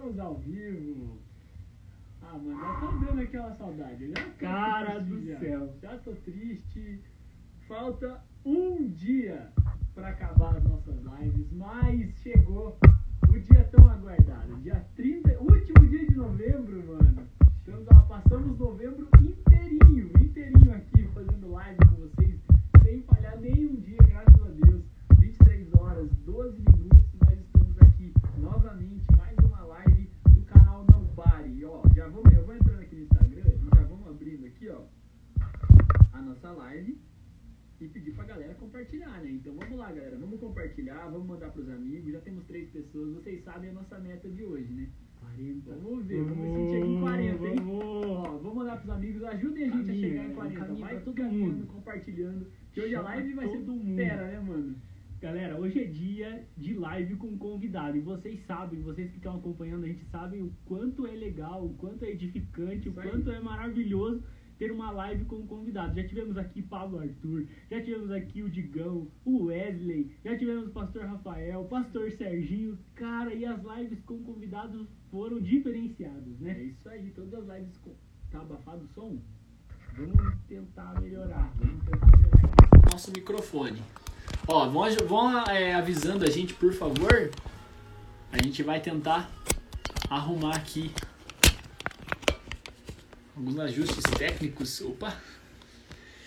Estamos ao vivo. Ah, mano, já tô dando aquela saudade. Eu Já tô Cara do já. céu. Já tô triste. Falta um dia pra acabar as nossas lives, mas chegou o dia tão aguardado. Dia 30, último dia de novembro, mano. Estamos, ó, passamos novembro inteirinho, inteirinho aqui fazendo live com vocês, sem falhar nenhum dia, graças a Deus. 23 horas, 12 minutos, nós estamos aqui novamente, Pare. Ó, já vamos, eu vou entrando aqui no Instagram e já vamos abrindo aqui, ó, a nossa live e pedir pra galera compartilhar, né? Então vamos lá, galera, vamos compartilhar, vamos mandar pros amigos. Já temos três pessoas, vocês sabem a nossa meta de hoje, né? 40. Vamos ver, vamos ver se a gente chega em 40, hein? Vamos. Ó, vou mandar pros amigos, ajudem a gente a chegar em é, 40. caminho Vai todo mundo. compartilhando. Que hoje a live vai ser todo mundo. fera, né, mano? Galera, hoje é dia de live com convidado e vocês sabem, vocês que estão acompanhando, a gente sabe o quanto é legal, o quanto é edificante, o quanto é maravilhoso ter uma live com convidado. Já tivemos aqui Pablo Arthur, já tivemos aqui o Digão, o Wesley, já tivemos o Pastor Rafael, o Pastor Serginho, cara, e as lives com convidados foram diferenciadas, É né? isso aí, todas as lives com. Tá abafado o som? Vamos tentar melhorar. Vamos tentar melhorar nosso microfone. Ó, vão, vão é, avisando a gente, por favor. A gente vai tentar arrumar aqui alguns ajustes técnicos. Opa!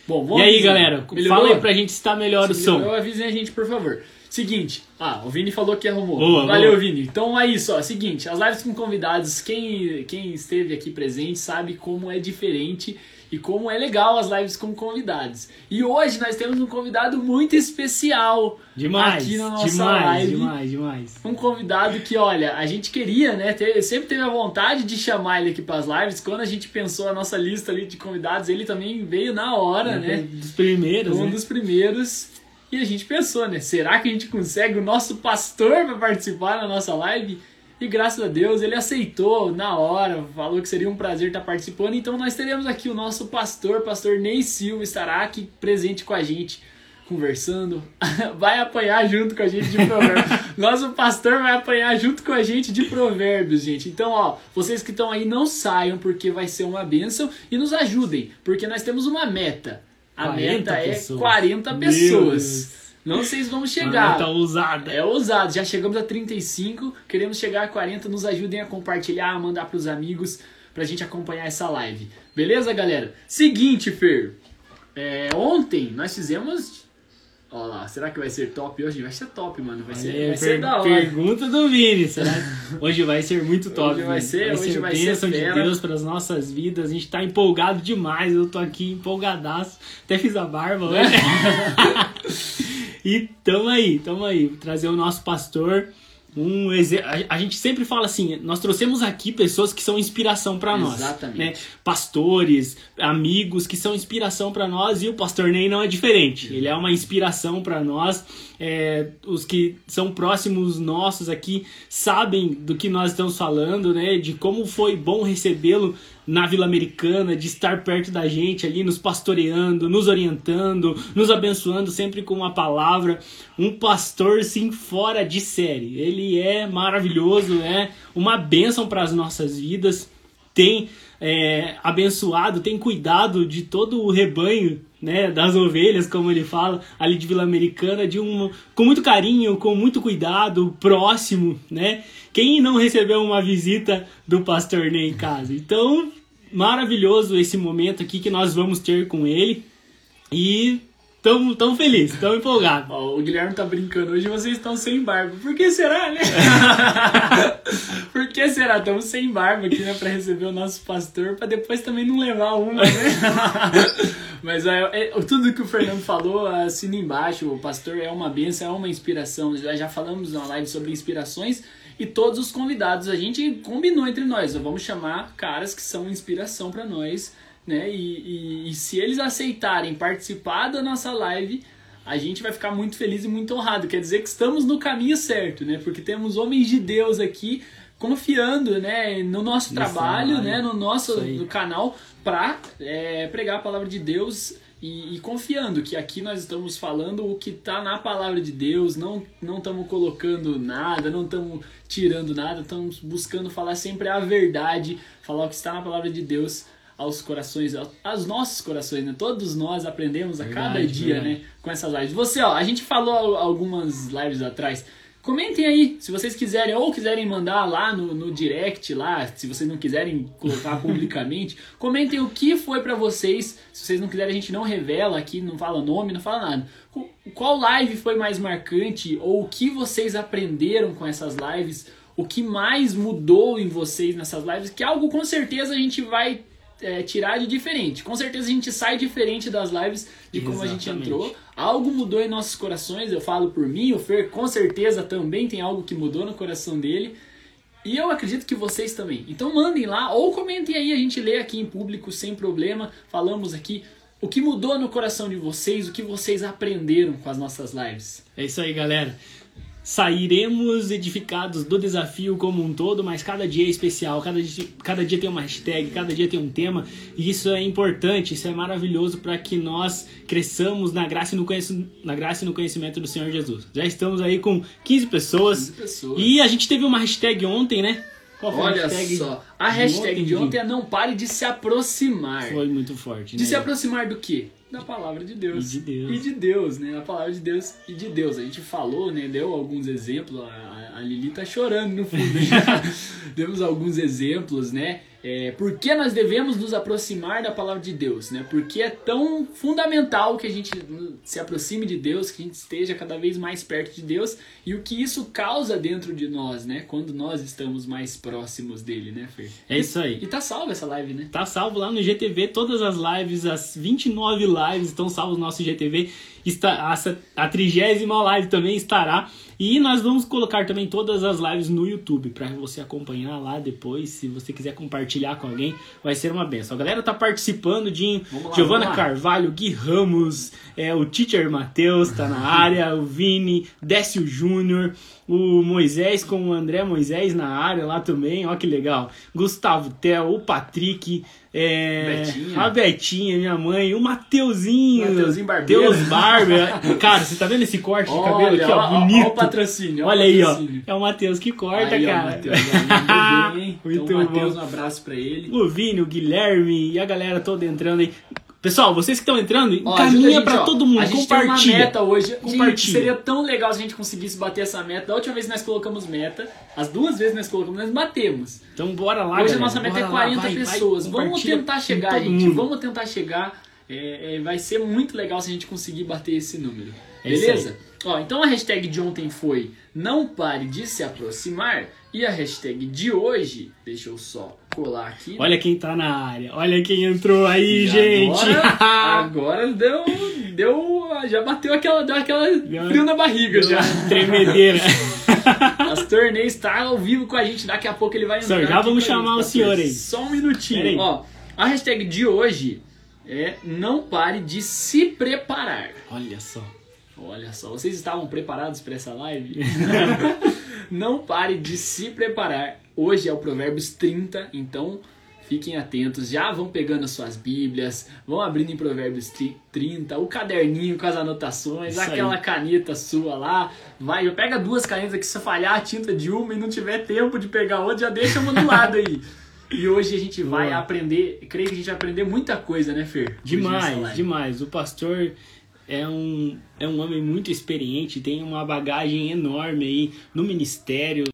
Bom, E vamos aí, avisando. galera, Melhorou? fala aí pra gente se tá melhor o Se som. melhorou, avisem a gente, por favor. Seguinte, ah, o Vini falou que arrumou. Boa, Valeu, boa. Vini. Então é isso, ó. Seguinte, as lives com convidados, quem, quem esteve aqui presente sabe como é diferente e como é legal as lives com convidados. E hoje nós temos um convidado muito especial Demais, aqui na nossa demais, live. demais, demais. Um convidado que, olha, a gente queria, né? Ter, sempre teve a vontade de chamar ele aqui para as lives. Quando a gente pensou a nossa lista ali de convidados, ele também veio na hora, né? Dos primeiros, um né? dos primeiros. E a gente pensou, né? Será que a gente consegue o nosso pastor para participar na nossa live? E graças a Deus ele aceitou na hora, falou que seria um prazer estar participando. Então nós teremos aqui o nosso pastor, pastor Ney Silva, estará aqui presente com a gente, conversando. Vai apanhar junto com a gente de provérbios. Nosso pastor vai apanhar junto com a gente de provérbios, gente. Então, ó, vocês que estão aí não saiam porque vai ser uma bênção e nos ajudem, porque nós temos uma meta. A 40 meta é pessoas. 40 Meu pessoas. Não sei se vamos chegar. Tá ousada. É ousado, já chegamos a 35, queremos chegar a 40, nos ajudem a compartilhar, a mandar pros amigos pra gente acompanhar essa live. Beleza, galera? Seguinte, Fer. é, ontem nós fizemos. Ó lá, será que vai ser top hoje? Vai ser top, mano. Vai ser, Olha aí, vai ser da hora. Pergunta do Vini, será? Hoje vai ser muito top. Hoje vai ser- hoje vai ser bênção de fera. Deus para as nossas vidas. A gente tá empolgado demais. Eu tô aqui empolgadaço. Até fiz a barba hoje. e tamo aí, tamo aí. Trazer o nosso pastor. Um a gente sempre fala assim, nós trouxemos aqui pessoas que são inspiração para nós, Exatamente. né? Pastores, amigos que são inspiração para nós e o pastor Ney não é diferente. Ele é uma inspiração para nós. É, os que são próximos nossos aqui sabem do que nós estamos falando, né? De como foi bom recebê-lo na Vila Americana, de estar perto da gente ali, nos pastoreando, nos orientando, nos abençoando sempre com uma palavra. Um pastor, sim, fora de série. Ele é maravilhoso, é uma bênção para as nossas vidas. Tem é, abençoado, tem cuidado de todo o rebanho, né, das ovelhas, como ele fala, ali de Vila Americana, de um, com muito carinho, com muito cuidado, próximo, né? Quem não recebeu uma visita do pastor Ney em casa? Então, maravilhoso esse momento aqui que nós vamos ter com ele e tão, tão feliz, tão empolgado. Ó, o Guilherme tá brincando hoje, vocês estão sem barba. Por que será, né? Por que será? Estamos sem barba aqui, né? Pra receber o nosso pastor, pra depois também não levar uma, né? Mas é, é, tudo que o Fernando falou, assina embaixo. O pastor é uma benção, é uma inspiração. Já, já falamos na live sobre inspirações. E todos os convidados, a gente combinou entre nós. Vamos chamar caras que são inspiração pra nós, né? E, e- e se eles aceitarem participar da nossa live, a gente vai ficar muito feliz e muito honrado. Quer dizer que estamos no caminho certo, né? Porque temos homens de Deus aqui confiando, né, no nosso trabalho, né, no nosso no canal para pregar a palavra de Deus e, e confiando que aqui nós estamos falando o que está na palavra de Deus, não não estamos colocando nada, não estamos tirando nada, estamos buscando falar sempre a verdade, falar o que está na palavra de Deus aos corações, aos nossos corações, né? Todos nós aprendemos a Verdade, cada dia, verdade. né? Com essas lives. Você, ó, a gente falou algumas lives atrás. Comentem aí, se vocês quiserem, ou quiserem mandar lá no, no direct, lá, se vocês não quiserem colocar publicamente, comentem o que foi pra vocês. Se vocês não quiserem, a gente não revela aqui, não fala nome, não fala nada. Qu- Qual live foi mais marcante, ou o que vocês aprenderam com essas lives, o que mais mudou em vocês nessas lives, que algo com certeza a gente vai é, tirar de diferente. Com certeza a gente sai diferente das lives de como a gente Exatamente. entrou. Algo mudou em nossos corações, eu falo por mim, o Fer com certeza também tem algo que mudou no coração dele. E eu acredito que vocês também. Então mandem lá ou comentem aí, a gente lê aqui em público sem problema. Falamos aqui o que mudou no coração de vocês, o que vocês aprenderam com as nossas lives. É isso aí, galera. Sairemos edificados do desafio como um todo, mas cada dia é especial, cada dia, cada dia tem uma hashtag, cada dia tem um tema, e isso é importante, isso é maravilhoso para que nós cresçamos na graça, e no na graça e no conhecimento do Senhor Jesus. Já estamos aí com 15 pessoas, 15 pessoas. e a gente teve uma hashtag ontem, né? Olha hashtag só, a hashtag de Gui? ontem é não pare de se aproximar. Foi muito forte, De né? se aproximar do quê? Da palavra de Deus. E de Deus. E de Deus, né? A palavra de Deus e de Deus. A gente falou, né? Deu alguns exemplos. A, a- a Lili tá chorando no fundo. Demos alguns exemplos, né? É, por que nós devemos nos aproximar da palavra de Deus, né? Porque é tão fundamental que a gente se aproxime de Deus, que a gente esteja cada vez mais perto de Deus e o que isso causa dentro de nós, né? Quando nós estamos mais próximos dele, né, Fer? É isso aí. E tá salva essa live, né? Tá salvo lá no GTV, todas as lives, as 29 lives estão salvos no nosso GTV. Está, a, a trigésima live também estará. E nós vamos colocar também todas as lives no YouTube para você acompanhar lá depois. Se você quiser compartilhar com alguém, vai ser uma benção. A galera tá participando, Dinho. Giovana. Carvalho, Gui Ramos, é, o Teacher Matheus tá na área, o Vini, Décio Júnior, o Moisés com o André Moisés na área lá também, ó que legal. Gustavo Tel, o Patrick, é, Betinha. a Betinha, minha mãe, o Mateuzinho. Mateuzinho Barbeiro. Teus Barber. Cara, você tá vendo esse corte de cabelo aqui, ó, ó, bonito. Ó, o patrocínio. ó Olha o aí, ó. patrocínio. É o Matheus que corta, Aí, ó, cara. Ó, mandou bem, hein? Muito então, Matheus, bom. um abraço pra ele. O Vini, o Guilherme e a galera toda entrando aí. Pessoal, vocês que estão entrando, Ó, encaminha pra ó. todo mundo, A gente compartilha. tem uma meta hoje. Gente, Compartilha. seria tão legal se a gente conseguisse bater essa meta. Da última vez que nós colocamos meta, as duas vezes nós colocamos, nós batemos. Então bora lá, hoje galera. a nossa meta é lá, 40 vai, vai, pessoas. Vamos compartilha tentar chegar, gente. Vamos tentar chegar. É, é, vai ser muito legal se a gente conseguir bater esse número. É Beleza? Ó, então a hashtag de ontem foi não pare de se aproximar. E a hashtag de hoje, deixa eu só colar aqui. Olha quem tá na área. Olha quem entrou aí, E gente. Agora, agora deu, deu. Já bateu aquela, deu aquela Já- frio na barriga já. Tremedeira. As torneios está ao vivo com a gente. Daqui a pouco ele vai entrar. Senhor, já vamos chamar o senhor aí. Só um minutinho. Ó, a hashtag de hoje é não pare de se preparar. Olha só. Olha só, vocês estavam preparados para essa live? não pare de se preparar. Hoje é o Provérbios 30, então fiquem atentos. Já vão pegando as suas Bíblias, vão abrindo em Provérbios 30, o caderninho com as anotações, Isso aí. aquela caneta sua lá. Vai, pega duas canetas que se falhar a tinta de uma e não tiver tempo de pegar outra, já deixa uma do lado aí. E hoje a gente vai Boa. aprender, creio que a gente vai aprender muita coisa, né, Fer? Demais, demais. O pastor é um, é um homem muito experiente, tem uma bagagem enorme aí no ministério,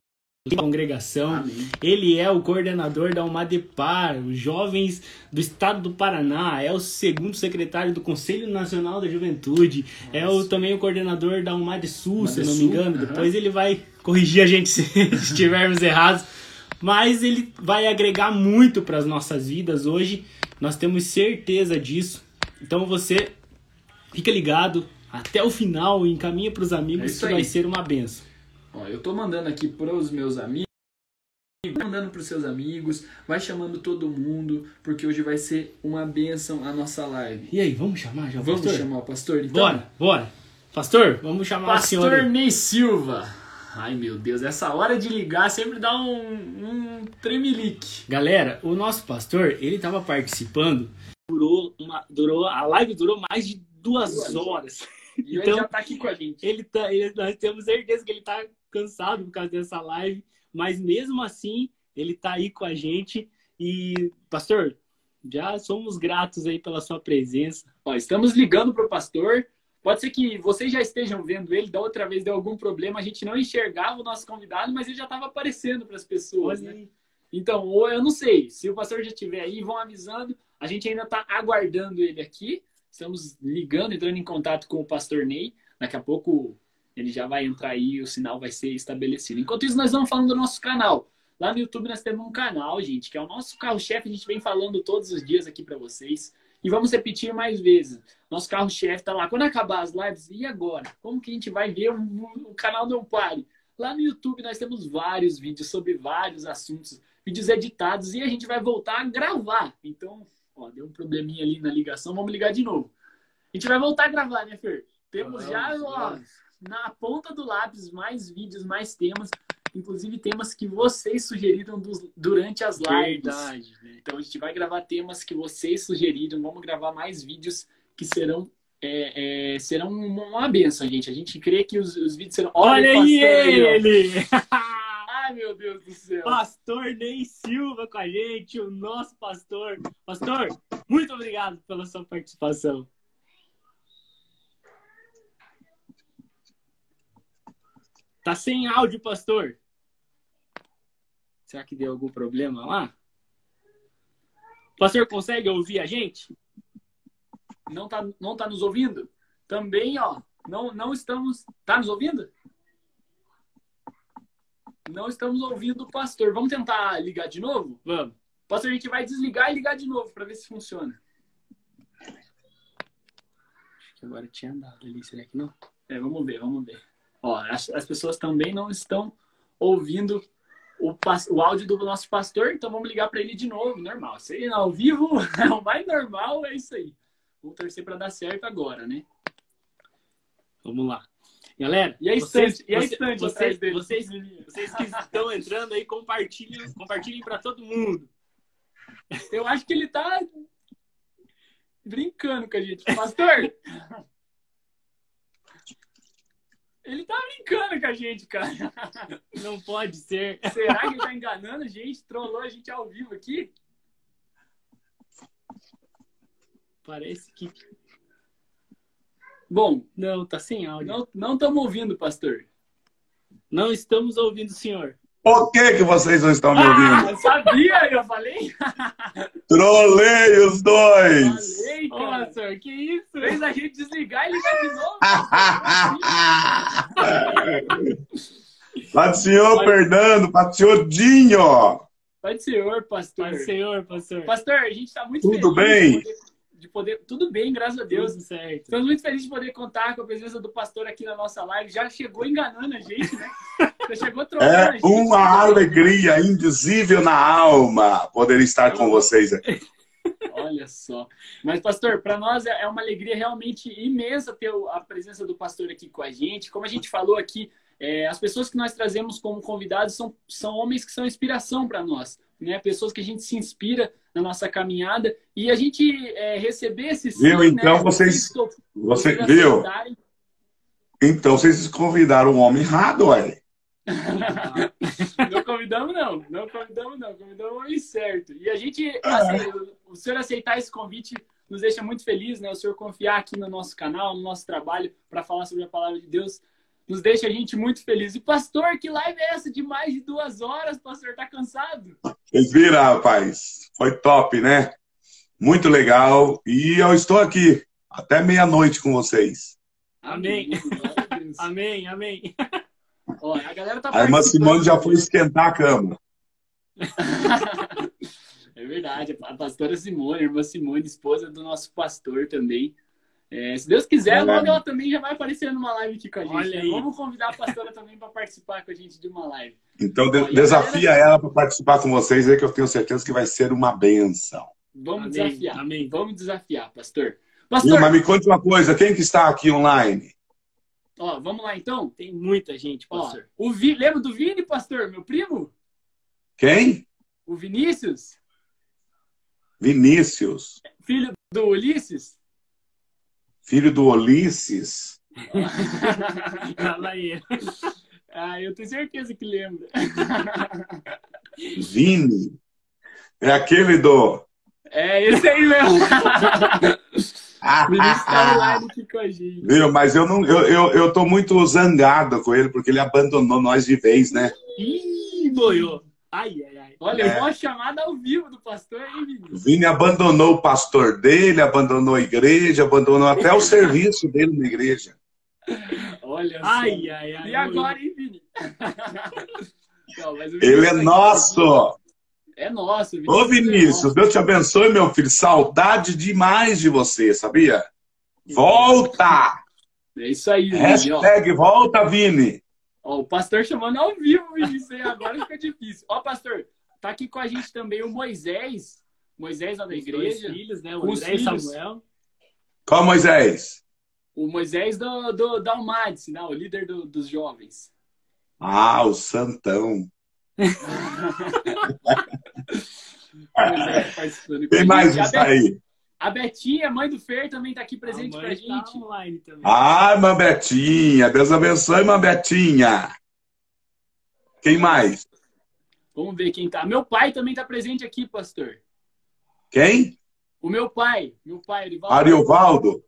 na congregação. Amém. Ele é o coordenador da Umadepar, os jovens do estado do Paraná, é o segundo secretário do Conselho Nacional da Juventude, é o, também o coordenador da Umadesul, se não me engano. aham. Depois ele vai corrigir a gente se estivermos errados. Mas ele vai agregar muito para as nossas vidas hoje. Nós temos certeza disso. Então você fica ligado até o final, encaminha para os É amigos isso que vai ser uma benção. Ó, eu tô mandando aqui pros meus amigos, vai mandando pros seus amigos, vai chamando todo mundo, porque hoje vai ser uma benção a nossa live. E aí, vamos chamar já o Vamos pastor? chamar o pastor? Então, Bora, bora. Pastor, vamos chamar o senhor. Pastor. Ney Silva. Ai meu Deus, essa hora de ligar sempre dá um, um tremelique. Galera, o nosso pastor, ele estava participando, durou uma, durou, a live durou mais de duas, Duas horas. E Então- ele já tá aqui com a gente. Ele tá, ele- nós temos certeza que ele tá cansado por causa dessa live, mas mesmo assim, ele tá aí com a gente. E, pastor, já somos gratos aí pela sua presença. Ó, estamos ligando pro pastor. Pode ser que vocês já estejam vendo ele. Da outra vez deu algum problema, a gente não enxergava o nosso convidado, mas ele já estava aparecendo para as pessoas. Né? Então, ou eu não sei. Se o pastor já estiver aí, vão avisando. A gente ainda está aguardando ele aqui. Estamos ligando, entrando em contato com o pastor Ney. Daqui a pouco ele já vai entrar aí e o sinal vai ser estabelecido. Enquanto isso, nós vamos falando do nosso canal. Lá no YouTube nós temos um canal, gente, que é o nosso carro-chefe. A gente vem falando todos os dias aqui para vocês. E vamos repetir mais vezes. Nosso carro-chefe tá lá. Quando acabar as lives, e agora? Como que a gente vai ver o canal não pare? Lá no YouTube nós temos vários vídeos sobre vários assuntos, vídeos editados, e a gente vai voltar a gravar. Então, ó, deu um probleminha ali na ligação, vamos ligar de novo. A gente vai voltar a gravar, né, Fer? Temos já, ó, na ponta do lápis mais vídeos, mais temas, inclusive temas que vocês sugeriram dos- durante as lives. Verdade, velho. Então a gente vai gravar temas que vocês sugeriram, vamos gravar mais vídeos que serão é, é, serão uma, benção, gente. A gente crê que os, os vídeos serão. Olha o aí ele! Ai, meu Deus do céu! Pastor Ney Silva com a gente, o nosso pastor. Pastor, muito obrigado pela sua participação. Tá sem áudio, pastor. Será que deu algum problema lá? Pastor consegue ouvir a gente? Não tá, não tá nos ouvindo? Também, ó, não, não estamos. Tá nos ouvindo? Não estamos ouvindo o pastor. Vamos tentar ligar de novo? Vamos. Pastor, a gente vai desligar e ligar de novo para ver se funciona. Acho que agora tinha andado ali, será que não? É, vamos ver, vamos ver. Ó, as, as pessoas também não estão ouvindo o, o áudio do nosso pastor, então vamos ligar para ele de novo, normal. Isso aí, ao vivo, é o mais normal, é isso aí. Vamos torcer para dar certo agora, né? Vamos lá. Galera, E a vocês, estante, e a estante vocês, dele? vocês, vocês que estão entrando aí, compartilhem, compartilhem para todo mundo. Eu acho que ele tá brincando com a gente. Pastor! Ele tá brincando com a gente, cara. Não pode ser. Será que ele tá enganando a gente? Trollou a gente ao vivo aqui? Parece que. Bom, Não, tá sem áudio. Não, não estamos ouvindo, pastor. estamos ouvindo o senhor. Por que, que vocês não estão me ouvindo? Eu sabia, eu falei. Trolei os dois! Falei, pastor, que isso? Fez a gente desligar e ligar de novo. Paz do Senhor, Fernando, Paz do Senhor, Dinho. Pai do Senhor, pastor. Pai do senhor, pastor. Pastor, a gente está muito Tudo feliz bem? De, poder, de poder- Tudo bem, graças a Deus. Tudo certo. Estamos muito felizes de poder contar com a presença do pastor aqui na nossa live. Já chegou enganando a gente, né? Já chegou trocando a É gente. uma alegria indizível na alma poder estar com vocês aqui. Olha só. Mas, pastor, para nós é uma alegria realmente imensa ter a presença do pastor aqui com a gente. Como a gente falou aqui, é, as pessoas que nós trazemos como convidados são, são homens que são inspiração para nós. Né? Pessoas que a gente se inspira na nossa caminhada. E a gente é, receber esse sim, Viu? Então, né? vocês- Você viu? aceitarem. Então vocês convidaram o homem errado, ué. Não convidamos, não. Não convidamos, não. Convidamos o homem certo. E a gente, assim, o, o senhor aceitar esse convite nos deixa muito feliz, né? O senhor confiar aqui no nosso canal, no nosso trabalho, para falar sobre a palavra de Deus, nos deixa a gente muito feliz. E, pastor, que live é essa de mais de duas horas? Pastor, tá cansado? Vocês viram, rapaz? Foi top, né? Muito legal. E eu estou aqui até meia-noite com vocês. Amém. Amém, amém. Ó, a galera tá A irmã. Simone já foi esquentar a cama. É verdade, a pastora Simone, a irmã Simone, esposa do nosso pastor também. É, se Deus quiser, logo ela também já vai aparecer numa live aqui com a gente. Olha né? aí. Vamos convidar a pastora também para participar com a gente de uma live. Então de- Olha, desafia ela para participar com vocês aí, que eu tenho certeza que vai ser uma benção. Vamos Amém, desafiar. amém. Vamos desafiar, pastor. Pastor, Mas me conte uma coisa, quem que está aqui online? ó, vamos lá então. Tem muita gente, Ó, pastor. o Vi... Lembra do Vini, pastor? Meu primo? Quem? O Vinícius? Vinícius. Filho do Ulisses? Filho do Ulisses. Fala aí. ah, eu tenho certeza que lembra. Vini. É aquele do. É esse aí mesmo. O Vinícius tá online aqui com a gente. Viu? Mas eu não, eu, eu, eu tô muito zangado com ele porque ele abandonou nós de vez, né? Ih, boiou. Ai, ai, ai. Olha, É. uma chamada ao vivo do pastor, hein, Vinícius? Vini abandonou o pastor dele, abandonou a igreja, abandonou até o serviço dele na igreja. Olha só. Ai, ai, ai. E agora, hein, Vini? Não, mas o Ele Vinícius é tá nosso! É nosso. o Ô é Vinícius, nosso. Deus te abençoe, meu filho. Saudade demais de você, sabia? Volta! É isso aí, Vini. Ó. Hashtag volta, Vini. Ó, o pastor chamando ao vivo, Vinícius. Agora fica difícil. Ó, pastor, tá aqui com a gente também o Moisés. Moisés lá da Os igreja. filhos, né? O os André e filhos. Samuel. Qual Moisés? O Moisés do, do, da Almadice, né? o líder do- dos jovens. Ah, o Santão. Moisés participando com a Quem gente. mais A está Bet- aí? A Betinha, mãe do Fer, também tá aqui presente a pra mãe gente. Tá online também. Ah, irmã Betinha. Deus abençoe, irmã Betinha. Quem mais? Vamos ver quem tá. Meu pai também tá presente aqui, pastor. Quem? O meu pai. Meu pai, Orivaldo. Ariovaldo.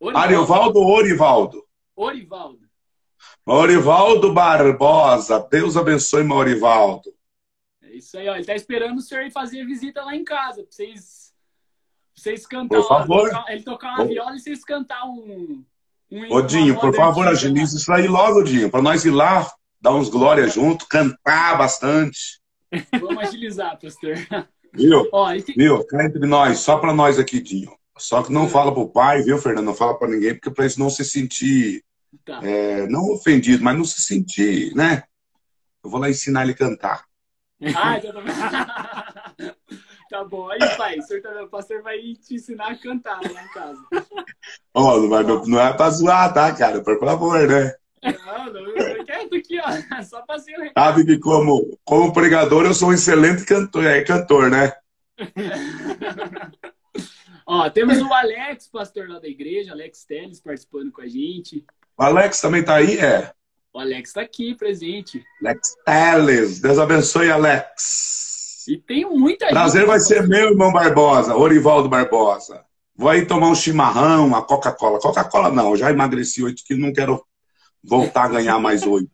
Orivaldo. Ariovaldo ou Orivaldo? Orivaldo. Orivaldo Barbosa. Deus abençoe, meu Orivaldo. É isso aí, ó. Ele tá esperando o senhor ir fazer visita lá em casa, pra vocês, pra vocês cantar. Por favor. ele tocar uma viola e vocês cantar um. um Ô, Dinho, uma por favor, agilize isso aí logo, Dinho, para nós ir lá, dar uns glórias junto, cantar bastante. Vamos agilizar, pastor. Viu? Ó, Viu? Cá entre nós, só para nós aqui, Dinho. Só que não fala pro pai, viu, Fernando? Não fala para ninguém, porque para eles não se sentir, tá. é, não ofendido, mas não se sentir, né? Eu vou lá ensinar ele a cantar. Ah, então tá bom. Tá bom. Aí, pai, o, tá- o pastor vai te ensinar a cantar lá em casa. Ó, não, vai- não- não é pra zoar, tá, cara? Por favor, né? Não, não, eu quero aqui, ó. Só passei o recado. Sabe que como, como pregador eu sou um excelente cantor, é, cantor, né? Ó, temos o Alex, pastor lá da igreja, Alex Teles, participando com a gente. O Alex também tá aí, é? O Alex tá aqui, presente. Alex Teles. Deus abençoe, Alex. E tem muita Prazer gente. vai ser meu, irmão Barbosa, Orivaldo Barbosa. Vou aí tomar um chimarrão, uma Coca-Cola. Coca-Cola não, eu já emagreci 8 quilos, não quero voltar a ganhar mais 8.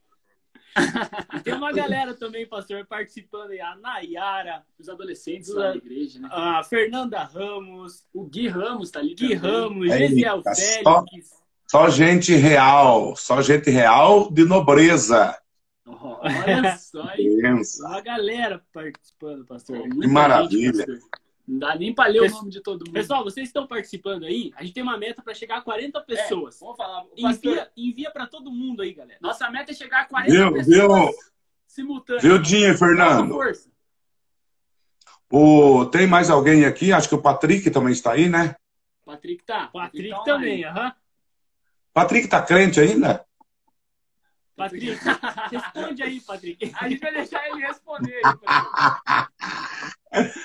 Tem uma galera também, pastor, participando aí. A Nayara, Os adolescentes lá da igreja, né? a Fernanda Ramos, O Gui Ramos tá ali Gui. Ramos, Eita, Gesiel só- Félix. Só gente real, só gente real de nobreza. Olha só, hein? Uma galera participando, pastor. Muita maravilha. gente, pastor. Não dá nem pra ler o nome de todo mundo. Pessoal, vocês estão participando aí? A gente tem uma meta para chegar a 40 pessoas. Vamos falar. Pastor, Envia, envia para todo mundo aí, galera. nossa meta é chegar a 40 Viu, pessoas viu? simultâneas. Viu, Dinho Fernando? força. O, tem mais alguém aqui? Acho que o Patrick também está aí, né? Patrick tá. Patrick tá também, online. aham. Patrick tá crente ainda? Patrick, responde aí, Patrick. A gente vai deixar ele responder. aí, Patrick.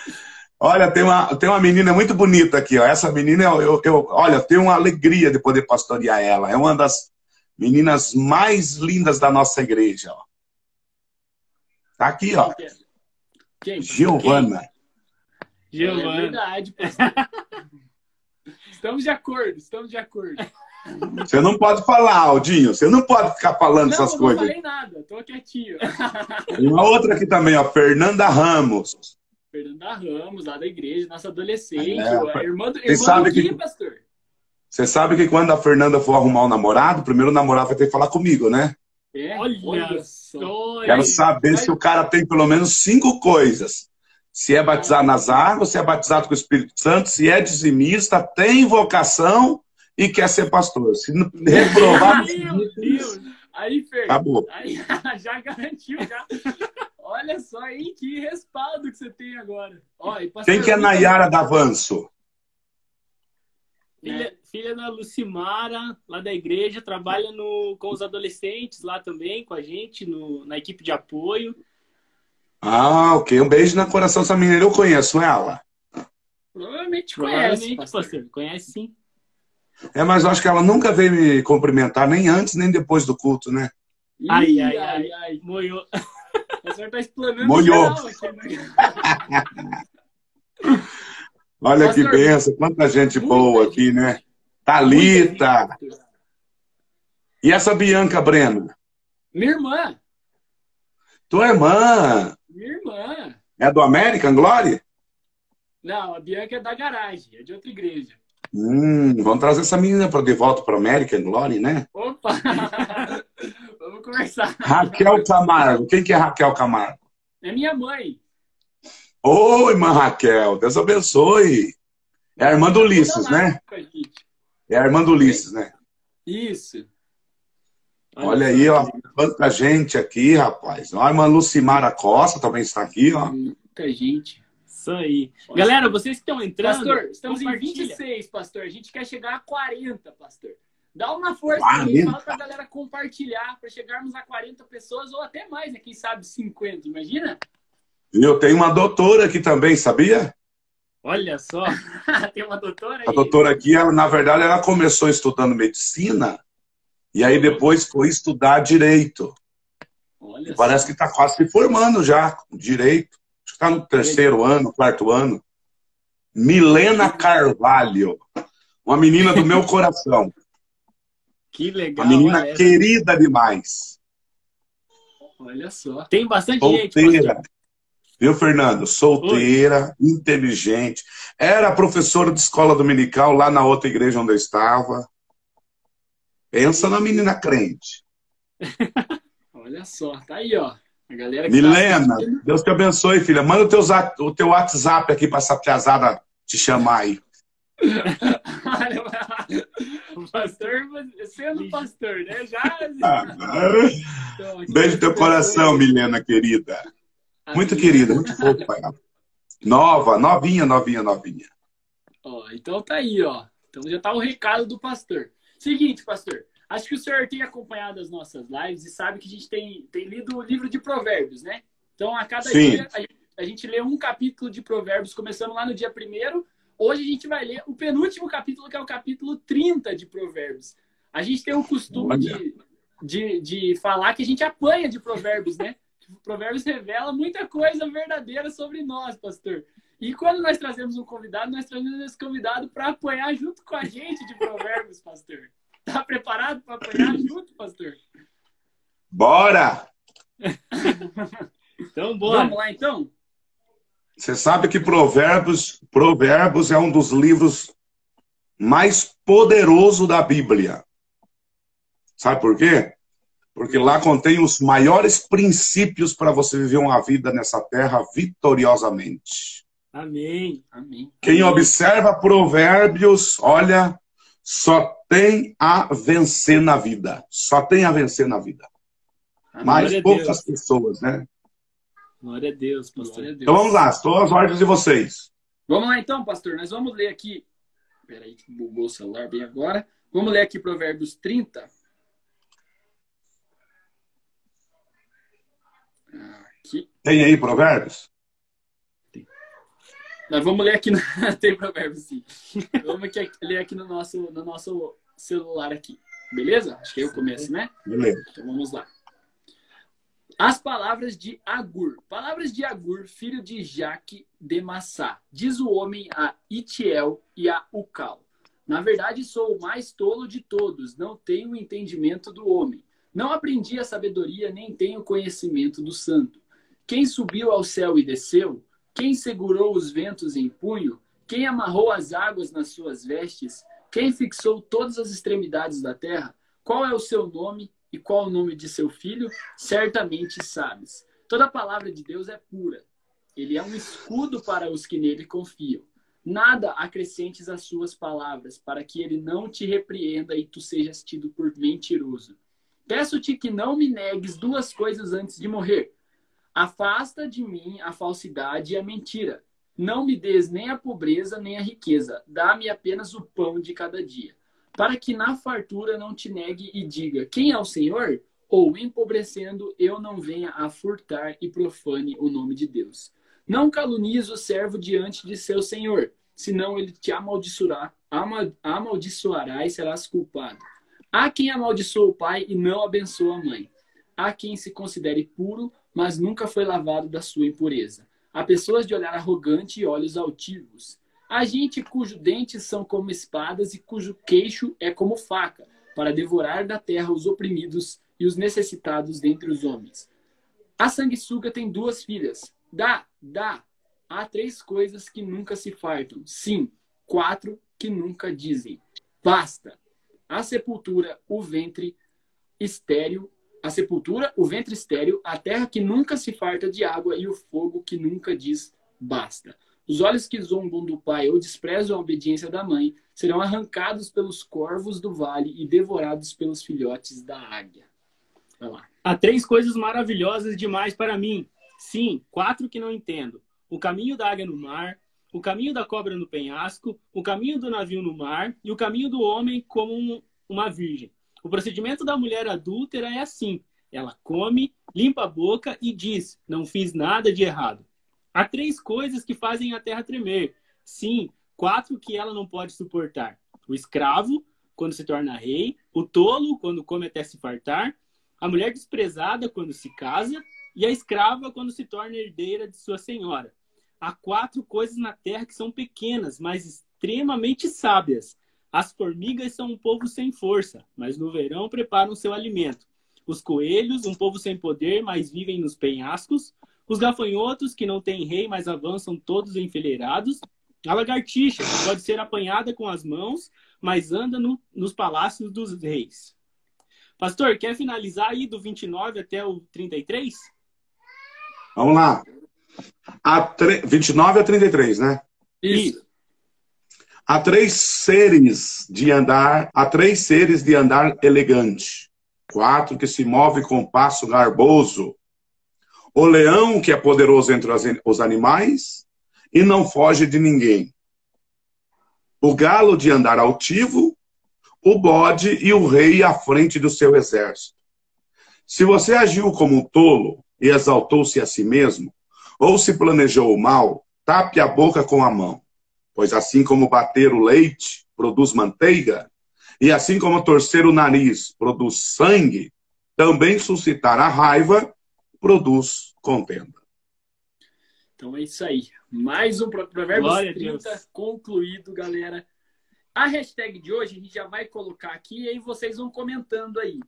Olha, tem uma, tem uma menina muito bonita aqui, ó. Essa menina, eu, eu, eu- olha, eu tenho uma alegria de poder pastorear ela. É uma das meninas mais lindas da nossa igreja, ó. Tá aqui, ó. Quem? Giovana. É Giovana. verdade, pastor. Estamos de acordo, estamos de acordo. Você não pode falar, Aldinho. Você não pode ficar falando Não, essas eu coisas. não falei nada, tô quietinho. Tem uma outra aqui também, ó. Fernanda Ramos. Fernanda Ramos, lá da igreja, nossa adolescente, É, a irmã do, Você irmã sabe do que- pastor. Você sabe que quando a Fernanda for arrumar um namorado, primeiro o namorado vai ter que falar comigo, né? É, Olha só. só. Quero saber se o cara tem pelo menos cinco coisas. Se é batizado nas águas, se é batizado com o Espírito Santo, se é dizimista, tem vocação e quer ser pastor. Se não reprovar, Meu Deus. Aí, Fer, acabou. aí, já garantiu, já. Olha só aí que respaldo que você tem agora. Ó, e Quem que é Nayara Davanço? Filha, filha da Lucimara, lá da igreja, trabalha no, com os adolescentes lá também, com a gente, no, na equipe de apoio. Ah, ok. Um beijo no coração dessa menina. Eu conheço ela. Provavelmente te conhece, Provavelmente, pastor. pastor. Conhece sim. É, mas eu acho que ela nunca veio me cumprimentar, nem antes, nem depois do culto, né? Ai, ai, ai, ai. Moiou. O senhor tá explanando Molhou. né? Olha que benção, quanta gente boa aqui, né? Gente. E essa Bianca Breno? Minha irmã. Tua irmã Minha irmã. é do American Glory? Não, a Bianca é da garagem, é de outra igreja. Hum, vamos trazer essa menina para de volta para American Glory, né? Opa! Vamos conversar. Raquel Camargo. Quem que é Raquel Camargo? É minha mãe. Oi, irmã Raquel. Deus abençoe. É a irmã do Ulisses, né? É a irmã do Ulisses, né? Isso. Olha aí, ó. Quanta gente aqui, rapaz. Ó, a irmã Lucimara Costa também está aqui, ó. Muita gente. Isso aí. Galera, vocês que estão entrando. Pastor, estamos em compartilha. 26, pastor. A gente quer chegar a 40, pastor. Dá uma força pra 40? gente, fala pra galera compartilhar, pra chegarmos a 40 pessoas ou até mais, né? Quem sabe 50, imagina? E eu tenho uma doutora aqui também, sabia? Olha só. Tem uma doutora aí. A doutora aqui, ela, na verdade, ela começou estudando medicina e aí depois foi estudar direito. Olha E parece que está quase se formando já, direito. Está no terceiro ano, quarto ano. Milena Carvalho. Uma menina do meu coração. Que legal. Uma menina olha querida demais. Olha só. Tem bastante gente, Solteira. Viu, Fernando? Solteira, inteligente. Era professora de escola dominical lá na outra igreja onde eu estava. Pensa na menina crente. Olha só. Tá aí, ó. A galera Milena, tá. Deus te abençoe, filha. Manda o teu, o teu WhatsApp aqui para essa piazada te chamar aí. o pastor, sendo pastor, né? Já. Então, Beijo no teu coração, Milena, querida. Muito querida, muito fofa. ela. Nova, novinha, novinha, novinha. Ó, então tá aí, ó. Então já tá o recado do pastor. Seguinte, pastor. Acho que o senhor tem acompanhado as nossas lives e sabe que a gente tem, tem lido o livro de provérbios, né? Então, a cada Sim. dia, a gente, a gente lê um capítulo de provérbios, começando lá no dia primeiro. Hoje a gente vai ler o penúltimo capítulo, que é o capítulo 30 de provérbios. A gente tem o costume de, de, de falar que a gente apanha de provérbios, né? Provérbios revela muita coisa verdadeira sobre nós, pastor. E quando nós trazemos um convidado, nós trazemos esse convidado para apanhar junto com a gente de provérbios, pastor. Tá preparado para apanhar junto, pastor? Bora! Então, bora. Vamos lá, então? Você sabe que Provérbios, Provérbios é um dos livros mais poderosos da Bíblia. Sabe por quê? Porque lá contém os maiores princípios para você viver uma vida nessa terra vitoriosamente. Amém. Amém. Quem observa Provérbios, olha, só tem a vencer na vida. Só tem a vencer na vida. Mas Glória a poucas pessoas, né? Glória a Deus, pastor. A Deus. Então vamos lá, estou às ordens de vocês. Vamos lá, então, pastor. Nós vamos ler aqui. Peraí, que bugou o celular bem agora. Vamos ler aqui Provérbios 30. Aqui. Tem aí Provérbios? Nós vamos ler aqui no... Tem Provérbios, sim. Vamos aqui, ler aqui no nosso, no nosso celular aqui. Beleza? Acho que aí eu começo, né? Beleza. Então vamos lá. As palavras de Agur. Palavras de Agur, filho de Jaque de Massá. Diz o homem a Itiel e a Ucal. Na verdade, sou o mais tolo de todos, não tenho o entendimento do homem. Não aprendi a sabedoria, nem tenho conhecimento do santo. Quem subiu ao céu e desceu? Quem segurou os ventos em punho? Quem amarrou as águas nas suas vestes? Quem fixou todas as extremidades da terra? Qual é o seu nome e qual o nome de seu filho? Certamente sabes. Toda palavra de Deus é pura. Ele é um escudo para os que nele confiam. Nada acrescentes às suas palavras, para que ele não te repreenda e tu sejas tido por mentiroso. Peço-te que não me negues duas coisas antes de morrer. Afasta de mim a falsidade e a mentira. Não me des nem a pobreza nem a riqueza. Dá-me apenas o pão de cada dia. Para que na fartura não te negue e diga: Quem é o Senhor? Ou, empobrecendo, eu não venha a furtar e profane o nome de Deus. Não calunies o servo diante de seu senhor, senão ele te amaldiçoará, amaldiçoará e serás culpado. Há quem amaldiçoa o pai e não abençoa a mãe. Há quem se considere puro, mas nunca foi lavado da sua impureza. Há pessoas de olhar arrogante e olhos altivos. Há gente cujos dentes são como espadas e cujo queixo é como faca, para devorar da terra os oprimidos e os necessitados dentre os homens. A sanguessuga tem duas filhas. Dá, dá. Há três coisas que nunca se fartam. Sim, quatro que nunca dizem. Basta. A sepultura, o ventre estéril, a sepultura, o ventre estéril, a terra que nunca se farta de água e o fogo que nunca diz basta. Os olhos que zombam do pai ou desprezam a obediência da mãe serão arrancados pelos corvos do vale e devorados pelos filhotes da águia. Vai lá. Há três coisas maravilhosas demais para mim. Sim, quatro que não entendo. O caminho da águia no mar, o caminho da cobra no penhasco, o caminho do navio no mar e o caminho do homem como um, uma virgem. O procedimento da mulher adúltera é assim: ela come, limpa a boca e diz: Não fiz nada de errado. Há três coisas que fazem a terra tremer. Sim, quatro que ela não pode suportar: o escravo, quando se torna rei, o tolo, quando come até se fartar, a mulher desprezada, quando se casa, e a escrava, quando se torna herdeira de sua senhora há quatro coisas na terra que são pequenas, mas extremamente sábias. As formigas são um povo sem força, mas no verão preparam seu alimento. Os coelhos, um povo sem poder, mas vivem nos penhascos. Os gafanhotos, que não têm rei, mas avançam todos enfileirados. A lagartixa, que pode ser apanhada com as mãos, mas anda no, nos palácios dos reis. Pastor, quer finalizar aí do 29 até o 33? Vamos lá. Há tre... 29 a 33, né? Isso. Há três seres de andar, há três seres de andar elegante. Quatro que se move com passo garboso. O leão, que é poderoso entre os animais e não foge de ninguém. O galo de andar altivo, o bode e o rei à frente do seu exército. Se você agiu como um tolo e exaltou-se a si mesmo, ou se planejou o mal, tape a boca com a mão. Pois assim como bater o leite produz manteiga, e assim como torcer o nariz produz sangue, também suscitar a raiva produz contenda. Então é isso aí. Mais um Provérbios Glória 30 concluído, galera. A hashtag de hoje a gente já vai colocar aqui e aí vocês vão comentando aí.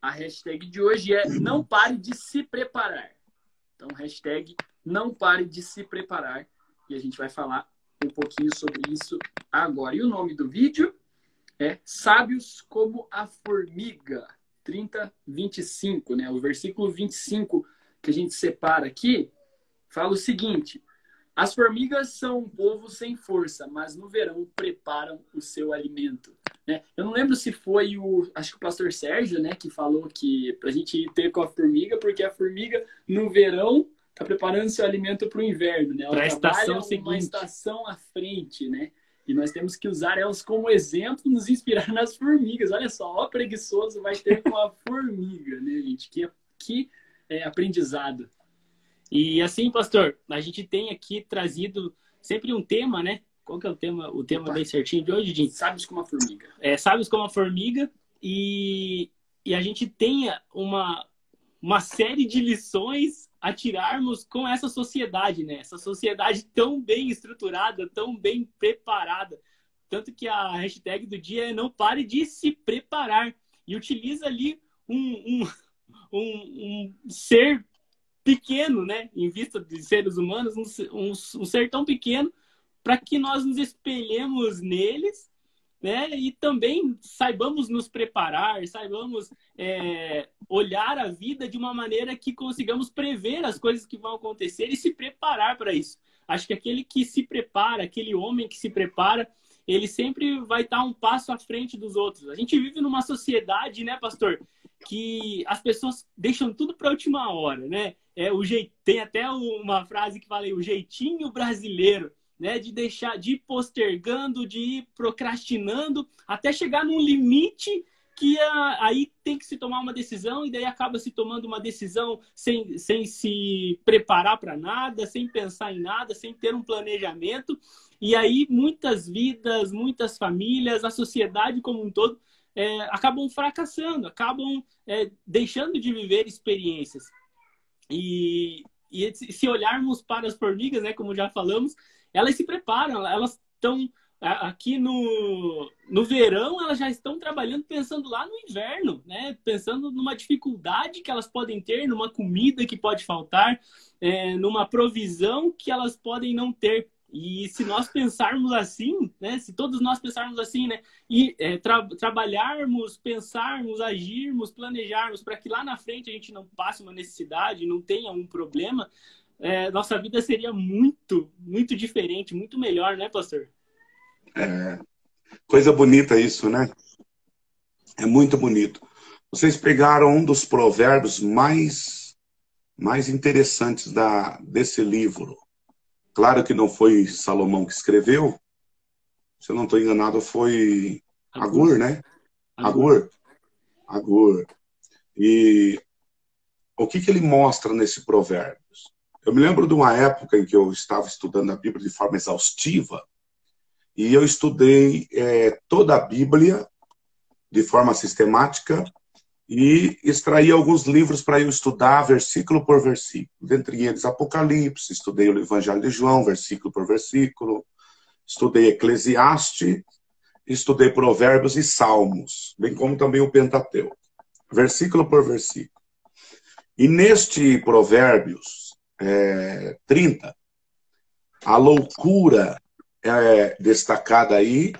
A hashtag de hoje é não pare de se preparar. Então, hashtag não pare de se preparar. E a gente vai falar um pouquinho sobre isso agora. E o nome do vídeo é Sábios como a Formiga, 3025, né? O versículo 25 que a gente separa aqui fala o seguinte: As formigas são um povo sem força, mas no verão preparam o seu alimento. Né? Eu não lembro se foi o, acho que o pastor Sérgio, né, que falou que para a gente ter com a formiga, porque a formiga no verão está preparando seu alimento para o inverno, né? Para a estação seguinte. Uma estação à frente, né? E nós temos que usar elas como exemplo, nos inspirar nas formigas. Olha só, ó preguiçoso vai ter com a formiga, né, gente? Que, que é, aprendizado. E assim, pastor, a gente tem aqui trazido sempre um tema, né? Qual que é o tema? O tema Opa. bem certinho de hoje, gente? Sábios como a formiga. É, sábios como a formiga. E, e a gente tem uma, uma série de lições a tirarmos com essa sociedade, né? Essa sociedade tão bem estruturada, tão bem preparada. Tanto que a hashtag do dia é não pare de se preparar. E utiliza ali um, um, um, um ser pequeno, né? Em vista de seres humanos, um, um ser tão pequeno para que nós nos espelhemos neles né? E também saibamos nos preparar, saibamos é, olhar a vida de uma maneira que consigamos prever as coisas que vão acontecer e se preparar para isso. Acho que aquele que se prepara, aquele homem que se prepara, ele sempre vai estar um passo à frente dos outros. A gente vive numa sociedade, né, pastor, que as pessoas deixam tudo para a última hora, né? É o jeito, tem até uma frase que fala o jeitinho brasileiro né, de deixar, de ir postergando, de ir procrastinando, até chegar num limite que aí tem que se tomar uma decisão e daí acaba se tomando uma decisão sem, sem se preparar para nada, sem pensar em nada, sem ter um planejamento. E aí muitas vidas, muitas famílias, a sociedade como um todo é, acabam fracassando, acabam é, deixando de viver experiências. E, e se olharmos para as formigas, né, como já falamos, elas se preparam, elas estão aqui no, no verão elas já estão trabalhando pensando lá no inverno, né? Pensando numa dificuldade que elas podem ter, numa comida que pode faltar, é, numa provisão que elas podem não ter. E se nós pensarmos assim, né? Se todos nós pensarmos assim, né? E é, tra trabalharmos, pensarmos, agirmos, planejarmos para que lá na frente a gente não passe uma necessidade, não tenha um problema, é, nossa vida seria muito, muito diferente, muito melhor, né, pastor? É, coisa bonita isso, né? É muito bonito. Vocês pegaram um dos provérbios mais, mais interessantes da, desse livro. Claro que não foi Salomão que escreveu. Se eu não estou enganado, foi Agur, né? Agur. Agur. E o que, que ele mostra nesse provérbio? Eu me lembro de uma época em que eu estava estudando a Bíblia de forma exaustiva e eu estudei é, toda a Bíblia de forma sistemática e extraí alguns livros para eu estudar versículo por versículo. Dentre eles, Apocalipse, estudei o Evangelho de João, versículo por versículo, estudei Eclesiastes, estudei Provérbios e Salmos, bem como também o Pentateuco, versículo por versículo. E neste Provérbios é, 30, a loucura é destacada aí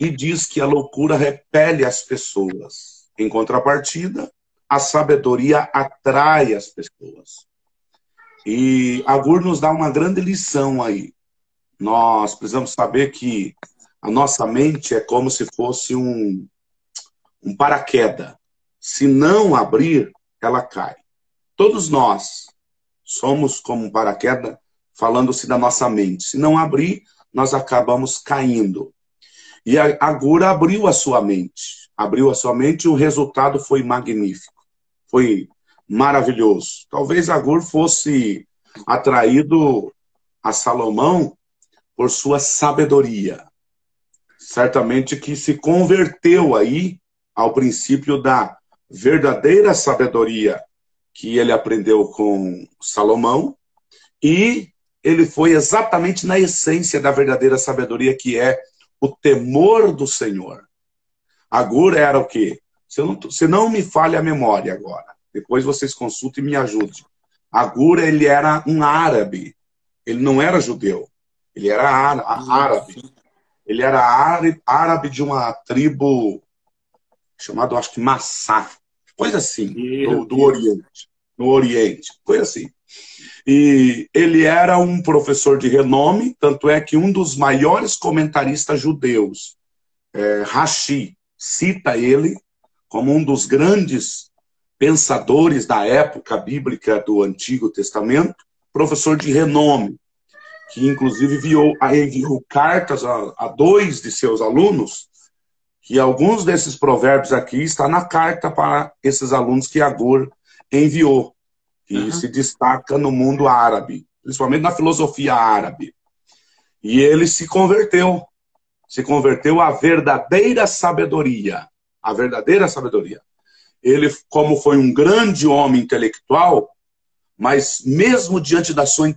e diz que a loucura repele as pessoas. Em contrapartida, a sabedoria atrai as pessoas. E Agur nos dá uma grande lição aí. Nós precisamos saber que a nossa mente é como se fosse um, um paraquedas. Se não abrir, ela cai. Todos nós somos como um paraquedas, falando-se da nossa mente. Se não abrir, nós acabamos caindo. E a Agura abriu a sua mente. Abriu a sua mente e o resultado foi magnífico. Foi maravilhoso. Talvez Agur fosse atraído a Salomão por sua sabedoria. Certamente que se converteu aí ao princípio da verdadeira sabedoria que ele aprendeu com Salomão e ele foi exatamente na essência da verdadeira sabedoria, que é o temor do Senhor. Agur era o quê? Se não, se não me falha a memória agora, depois vocês consultem e me ajudem. Agur, ele era um árabe. Ele não era judeu. Ele era árabe. Ele era árabe de uma tribo chamada, acho que Massá. Coisa assim, do, do Oriente. No Oriente. Coisa assim. E ele era um professor de renome, tanto é que um dos maiores comentaristas judeus, é, Rashi, cita ele como um dos grandes pensadores da época bíblica do Antigo Testamento, professor de renome, que inclusive enviou, enviou cartas a, a dois de seus alunos, que alguns desses provérbios aqui está na carta para esses alunos que Agur enviou que uhum. se destaca no mundo árabe, principalmente na filosofia árabe. E ele se converteu, se converteu à verdadeira sabedoria, a verdadeira sabedoria. Ele, como foi um grande homem intelectual, mas mesmo diante da sua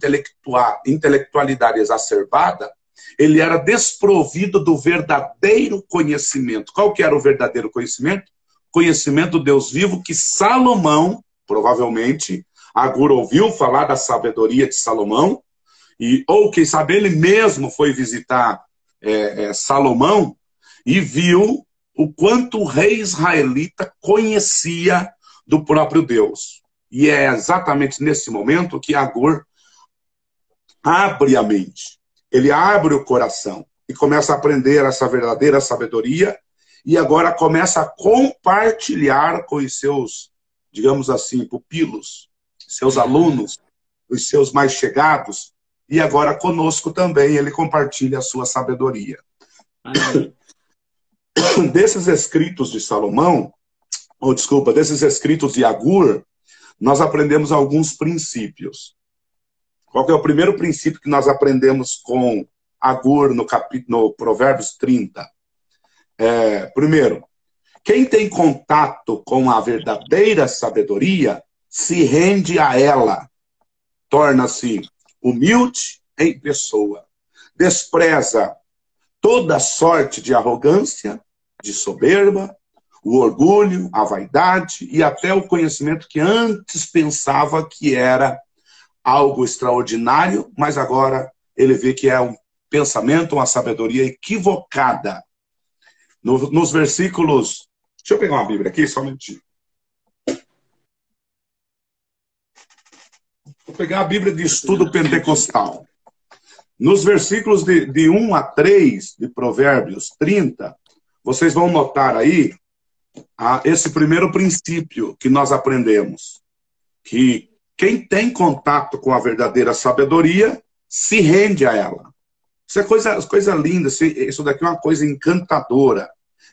intelectualidade exacerbada, ele era desprovido do verdadeiro conhecimento. Qual que era o verdadeiro conhecimento? Conhecimento do Deus vivo que Salomão, provavelmente, Agur ouviu falar da sabedoria de Salomão, e ou quem sabe ele mesmo foi visitar é, é, Salomão e viu o quanto o rei israelita conhecia do próprio Deus. E é exatamente nesse momento que Agur abre a mente, ele abre o coração e começa a aprender essa verdadeira sabedoria e agora começa a compartilhar com os seus, digamos assim, pupilos, seus alunos, os seus mais chegados, e agora conosco também ele compartilha a sua sabedoria. Desses escritos de Salomão, ou desculpa, desses escritos de Agur, nós aprendemos alguns princípios. Qual é o primeiro princípio que nós aprendemos com Agur no, capítulo, no Provérbios 30? É, primeiro, quem tem contato com a verdadeira sabedoria se rende a ela, torna-se humilde em pessoa, despreza toda sorte de arrogância, de soberba, o orgulho, a vaidade e até o conhecimento que antes pensava que era algo extraordinário, mas agora ele vê que é um pensamento, uma sabedoria equivocada. No, nos versículos. Deixa eu pegar uma Bíblia aqui, só um minutinho. Vou pegar a Bíblia de estudo pentecostal. Nos versículos de, de 1 a 3 de Provérbios 30, vocês vão notar aí a esse primeiro princípio que nós aprendemos, que quem tem contato com a verdadeira sabedoria se rende a ela. Isso é coisa, coisa linda, isso daqui é uma coisa encantadora.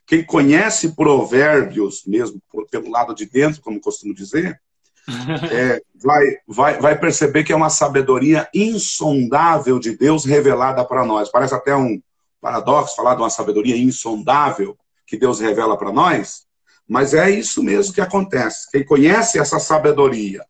Quem conhece provérbios, mesmo pelo lado de dentro, como costumo dizer, é, vai, vai, vai perceber que é uma sabedoria insondável de Deus revelada para nós. Parece até um paradoxo falar de uma sabedoria insondável que Deus revela para nós, mas é isso mesmo que acontece. Quem conhece essa sabedoria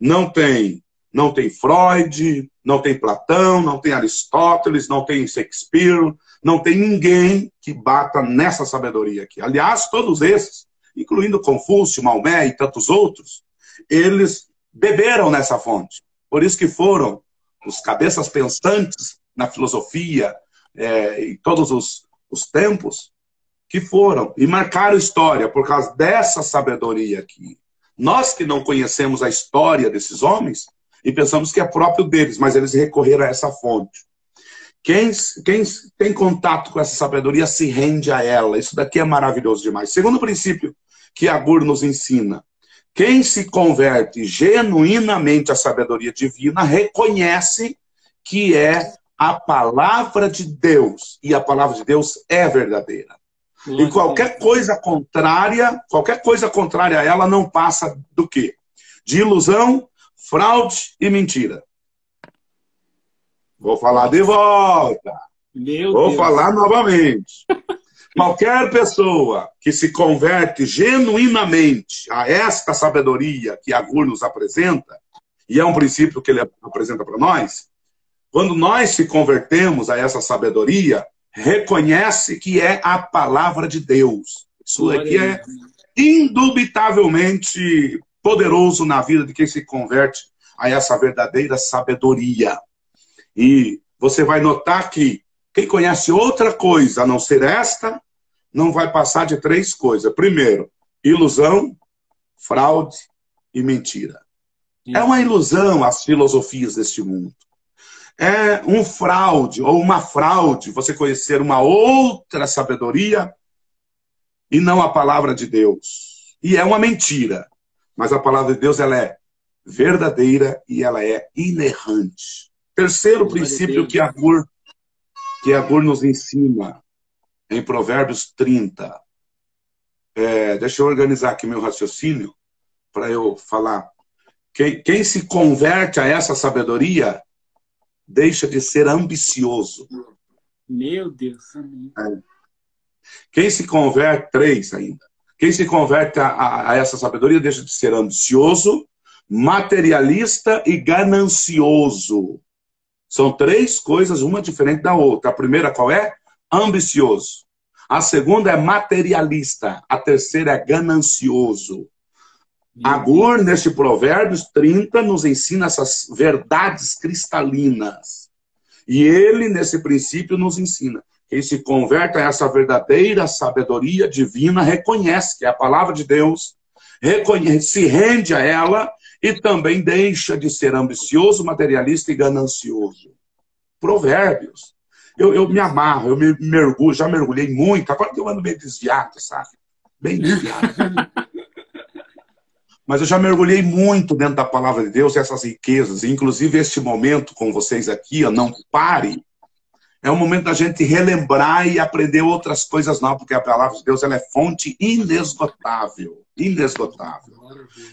não tem, não tem Freud, não tem Platão, não tem Aristóteles, não tem Shakespeare, não tem ninguém que bata nessa sabedoria aqui. Aliás, todos esses, incluindo Confúcio, Maomé e tantos outros, eles beberam nessa fonte. Por isso que foram os cabeças pensantes na filosofia é, em todos os, os tempos, que foram e marcaram história por causa dessa sabedoria aqui. Nós que não conhecemos a história desses homens e pensamos que é próprio deles, mas eles recorreram a essa fonte. Quem, quem tem contato com essa sabedoria se rende a ela. Isso daqui é maravilhoso demais. Segundo princípio que Agur nos ensina: quem se converte genuinamente à sabedoria divina reconhece que é a palavra de Deus e a palavra de Deus é verdadeira. E qualquer coisa contrária, qualquer coisa contrária a ela não passa do quê? De ilusão, fraude e mentira. Vou falar de volta. Meu Vou Deus. falar novamente. Qualquer pessoa que se converte genuinamente a esta sabedoria que Agur nos apresenta, e é um princípio que ele apresenta para nós, quando nós se convertemos a essa sabedoria, reconhece que é a palavra de Deus. Isso aqui é indubitavelmente poderoso na vida de quem se converte a essa verdadeira sabedoria. E você vai notar que quem conhece outra coisa a não ser esta, não vai passar de três coisas. Primeiro, ilusão, fraude e mentira. É uma ilusão as filosofias deste mundo é um fraude ou uma fraude você conhecer uma outra sabedoria e não a palavra de Deus. E é uma mentira. Mas a palavra de Deus ela é verdadeira e ela é inerrante. Terceiro princípio que Agur, que Agur nos ensina em Provérbios 30. É, deixa eu organizar aqui meu raciocínio para eu falar. Quem, quem se converte a essa sabedoria deixa de ser ambicioso. Meu Deus. É. Quem se converte, três ainda. Quem se converte a, a, a, essa sabedoria deixa de ser ambicioso, materialista e ganancioso. São três coisas, uma diferente da outra. A primeira qual é? Ambicioso. A segunda é materialista. A terceira é ganancioso. Agur, neste Provérbios 30, nos ensina essas verdades cristalinas. E ele, nesse princípio, nos ensina. Quem se converte a essa verdadeira sabedoria divina reconhece que é a palavra de Deus, reconhece, se rende a ela e também deixa de ser ambicioso, materialista e ganancioso. Provérbios. Eu, eu me amarro, eu me mergulho, já mergulhei muito, agora que eu ando meio desviado, sabe? Bem desviado. Mas eu já mergulhei muito dentro da palavra de Deus, essas riquezas, inclusive este momento com vocês aqui, ó, não pare. é o momento da gente relembrar e aprender outras coisas novas, porque a palavra de Deus ela é fonte inesgotável. Inesgotável.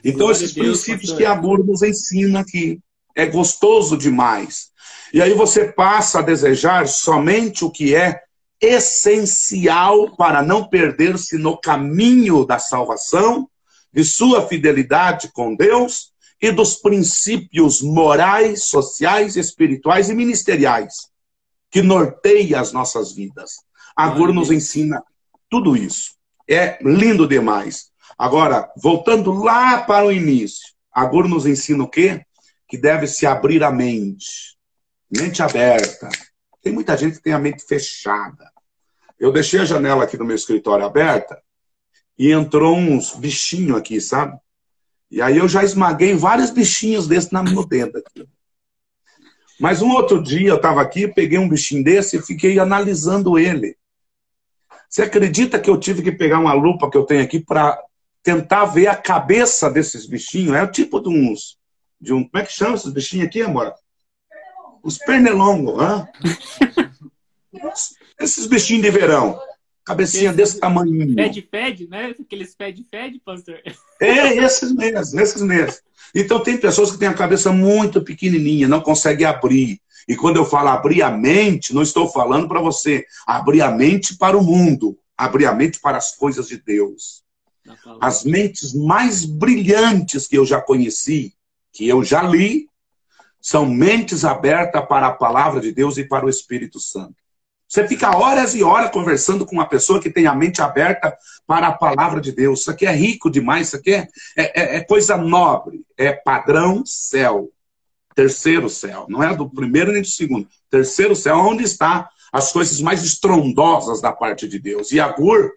Então, esses princípios que a Guru nos ensina aqui, é gostoso demais. E aí você passa a desejar somente o que é essencial para não perder-se no caminho da salvação, de sua fidelidade com Deus e dos princípios morais, sociais, espirituais e ministeriais que norteia as nossas vidas. A Guru nos ensina tudo isso. É lindo demais. Agora, voltando lá para o início, a Guru nos ensina o quê? Que deve se abrir a mente. Mente aberta. Tem muita gente que tem a mente fechada. Eu deixei a janela aqui do meu escritório aberta e entrou uns bichinhos aqui, sabe? E aí eu já esmaguei vários bichinhos desses no dedo aqui. Mas um outro dia eu estava aqui, peguei um bichinho desse e fiquei analisando ele. Você acredita que eu tive que pegar uma lupa que eu tenho aqui para tentar ver a cabeça desses bichinhos? É o tipo de uns. De um, como é que chama esses bichinhos aqui, amor? Os pernilongos. Hã? esses bichinhos de verão. Cabecinha Esse, desse tamanho. Fede-fede, né? Aqueles fede-fede, pastor. É, esses mesmos, esses mesmos. Então tem pessoas que têm a cabeça muito pequenininha, não conseguem abrir. E quando eu falo abrir a mente, não estou falando para você abrir a mente para o mundo, abrir a mente para as coisas de Deus. As mentes mais brilhantes que eu já conheci, que eu já li, são mentes abertas para a palavra de Deus e para o Espírito Santo. Você fica horas e horas conversando com uma pessoa que tem a mente aberta para a palavra de Deus. Isso aqui é rico demais, isso aqui é, é, é coisa nobre, é padrão céu. Terceiro céu, não é do primeiro nem do segundo. Terceiro céu, onde está as coisas mais estrondosas da parte de Deus. E Agur,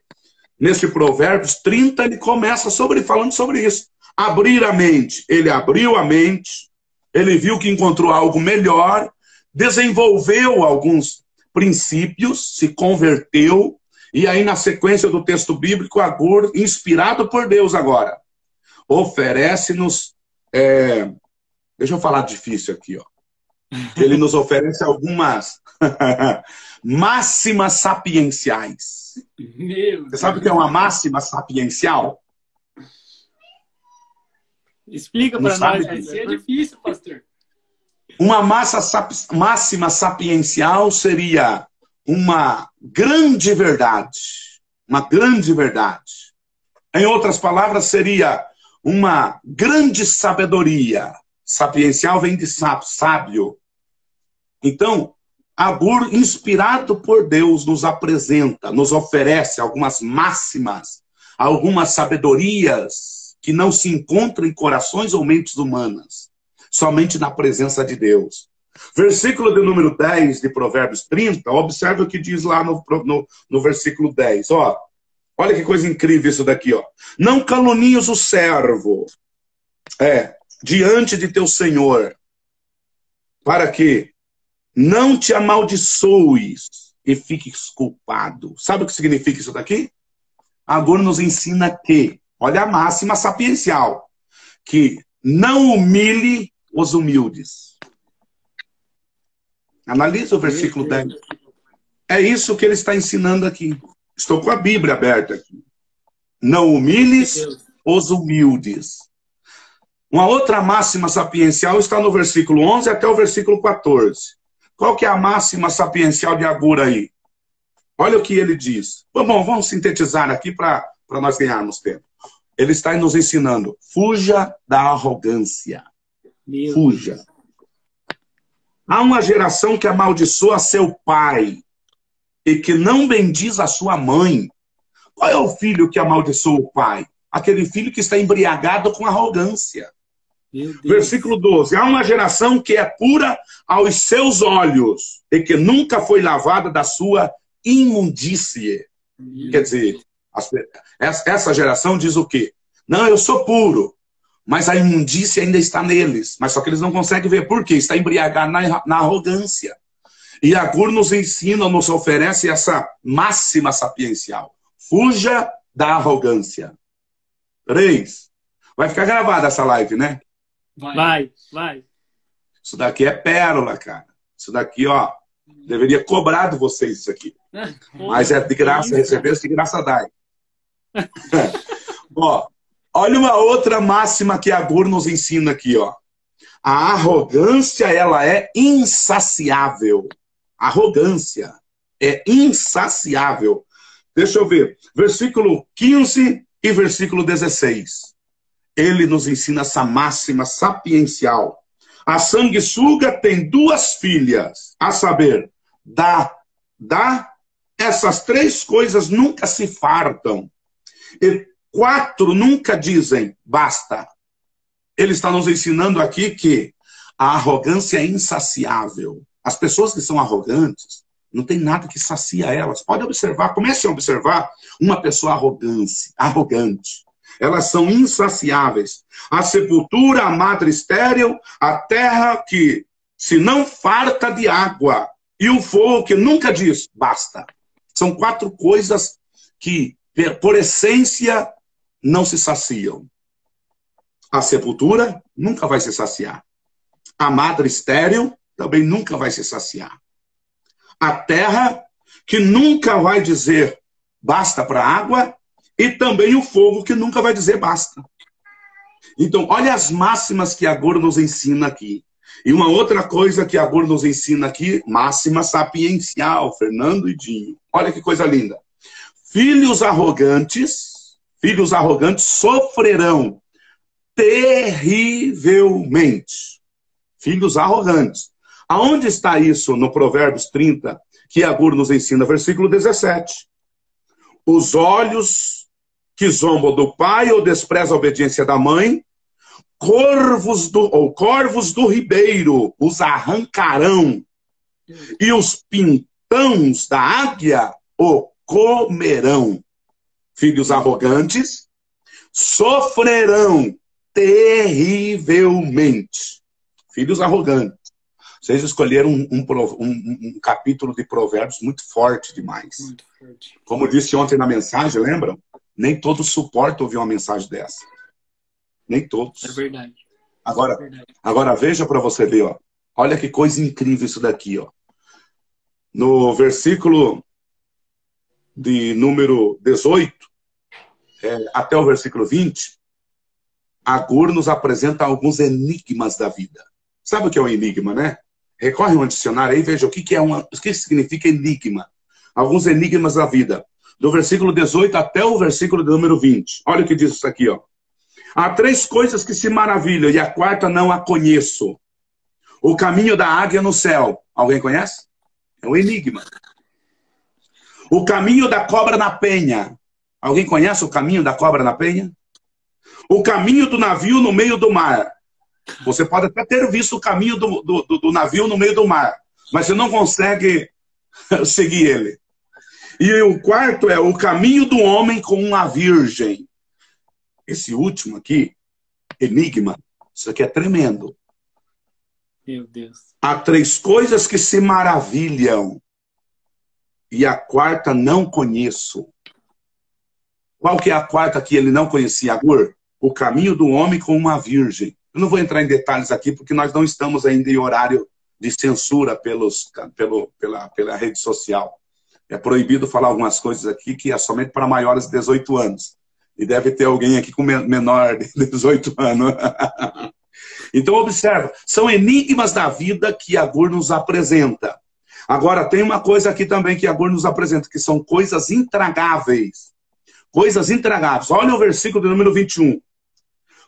nesse Provérbios 30, ele começa sobre falando sobre isso. Abrir a mente. Ele abriu a mente, ele viu que encontrou algo melhor, desenvolveu alguns princípios, se converteu, e aí na sequência do texto bíblico, Agur, inspirado por Deus agora, oferece-nos. É... Deixa eu falar difícil aqui, ó. Ele nos oferece algumas máximas sapienciais. Meu Você sabe o que é uma máxima sapiencial? Explica para nós, vai ser difícil, pastor. Uma massa sap máxima sapiencial seria uma grande verdade. Uma grande verdade. Em outras palavras, seria uma grande sabedoria. Sapiencial vem de sábio, sábio. Então, Agur, inspirado por Deus, nos apresenta, nos oferece algumas máximas, algumas sabedorias que não se encontram em corações ou mentes humanas somente na presença de Deus. Versículo de número 10 de Provérbios 30, observe o que diz lá no, no, no versículo 10. Ó, olha que coisa incrível isso daqui. Ó. Não calunies o servo é, diante de teu Senhor, para que não te amaldiçoes e fiques culpado. Sabe o que significa isso daqui? Agora nos ensina que, olha a máxima sapiencial, que não humilhe os humildes. Analise o versículo 10. É isso que ele está ensinando aqui. Estou com a Bíblia aberta aqui. Não humilhes os humildes. Uma outra máxima sapiencial está no versículo 11 até o versículo 14. Qual que é a máxima sapiencial de Agura aí? Olha o que ele diz. Bom, vamos sintetizar aqui para nós ganharmos tempo. Ele está nos ensinando: fuja da arrogância. Meu Fuja. Deus. Há uma geração que amaldiçoa seu pai e que não bendiz a sua mãe. Qual é o filho que amaldiçoa o pai? Aquele filho que está embriagado com arrogância. Versículo 12. Há uma geração que é pura aos seus olhos e que nunca foi lavada da sua imundície. Quer dizer, essa geração diz o quê? Não, eu sou puro mas a imundícia ainda está neles. Mas só que eles não conseguem ver por quê? Está embriagado na, na arrogância. E a Gur nos ensina, nos oferece essa máxima sapiencial. Fuja da arrogância. Três. Vai ficar gravada essa live, né? Vai, vai. Isso daqui é pérola, cara. Isso daqui, ó. Deveria cobrar de vocês isso aqui. Mas é de graça, receber de graça dai. ó, olha uma outra máxima que a Gur nos ensina aqui, ó. A arrogância, ela é insaciável. Arrogância é insaciável. Deixa eu ver. Versículo 15 e versículo 16. Ele nos ensina essa máxima sapiencial. A sanguessuga tem duas filhas, a saber, dá, dá. Essas três coisas nunca se fartam. E quatro nunca dizem basta. Ele está nos ensinando aqui que a arrogância é insaciável. As pessoas que são arrogantes, não tem nada que sacia elas. Pode observar, comece a observar uma pessoa arrogante, arrogante. Elas são insaciáveis. A sepultura, a madre estéril, a terra que se não farta de água e o fogo que nunca diz basta. São quatro coisas que, por essência, não se saciam. A sepultura nunca vai se saciar. A madre estéril também nunca vai se saciar a terra, que nunca vai dizer basta para a água, e também o fogo, que nunca vai dizer basta. Então, olha as máximas que Agor nos ensina aqui. E uma outra coisa que Agor nos ensina aqui, máxima sapiencial, Fernando e Dinho. Olha que coisa linda. Filhos arrogantes, filhos arrogantes sofrerão terrivelmente. Filhos arrogantes. Aonde está isso no Provérbios 30, que Agur nos ensina? Versículo 17. Os olhos que zombam do pai ou desprezam a obediência da mãe, corvos do, ou corvos do ribeiro os arrancarão, e os pintãos da águia o comerão. Filhos arrogantes sofrerão terrivelmente. Filhos arrogantes vocês escolheram um, um, um, um, capítulo de provérbios muito forte demais. Muito forte. Como disse ontem na mensagem, lembram? Nem todos suportam ouvir uma mensagem dessa. Nem todos. É verdade. Agora, é verdade. agora veja para você ver, ó. Olha que coisa incrível isso daqui, ó. No versículo de número 18, é, até o versículo 20, Agur nos apresenta alguns enigmas da vida. Sabe o que é um enigma, né? Recorre um dicionário aí, veja o que, que é uma, o que significa enigma. Alguns enigmas da vida. Do versículo 18 até o versículo número 20. Olha o que diz isso aqui, ó. Há três coisas que se maravilham e a quarta não a conheço. O caminho da águia no céu. Alguém conhece? É um enigma. O caminho da cobra na penha. Alguém conhece o caminho da cobra na penha? O caminho do navio no meio do mar. Você pode até ter visto o caminho do, do, do navio no meio do mar, mas você não consegue seguir ele. E o quarto é o caminho do homem com uma virgem. Esse último aqui, enigma, isso aqui é tremendo. Meu Deus. Há três coisas que se maravilham e a quarta não conheço. Qual que é a quarta que ele não conhecia, Agur? O caminho do homem com uma virgem. Eu não vou entrar em detalhes aqui, porque nós não estamos ainda em horário de censura pelos, pelo, pela, pela rede social. É proibido falar algumas coisas aqui que é somente para maiores de 18 anos. E deve ter alguém aqui com menor de 18 anos. então, observa, são enigmas da vida que a GUR nos apresenta. Agora, tem uma coisa aqui também que a GUR nos apresenta, que são coisas intragáveis. Coisas intragáveis. Olha o versículo do número 21.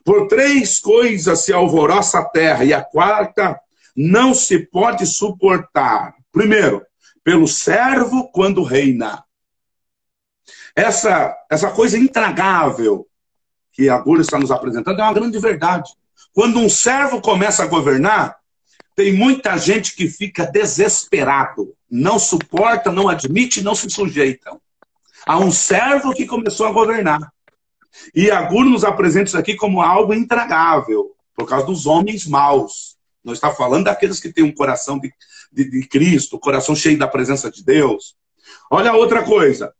Por três coisas se alvoroça a terra, e a quarta não se pode suportar. Primeiro, pelo servo quando reina. Essa, essa coisa intragável que a está nos apresentando é uma grande verdade. Quando um servo começa a governar, tem muita gente que fica desesperado, não suporta, não admite, não se sujeita. Há um servo que começou a governar. E Agur nos apresenta isso aqui como algo intragável, por causa dos homens maus. Não está falando daqueles que têm um coração de, de, de Cristo, coração cheio da presença de Deus. Olha outra coisa.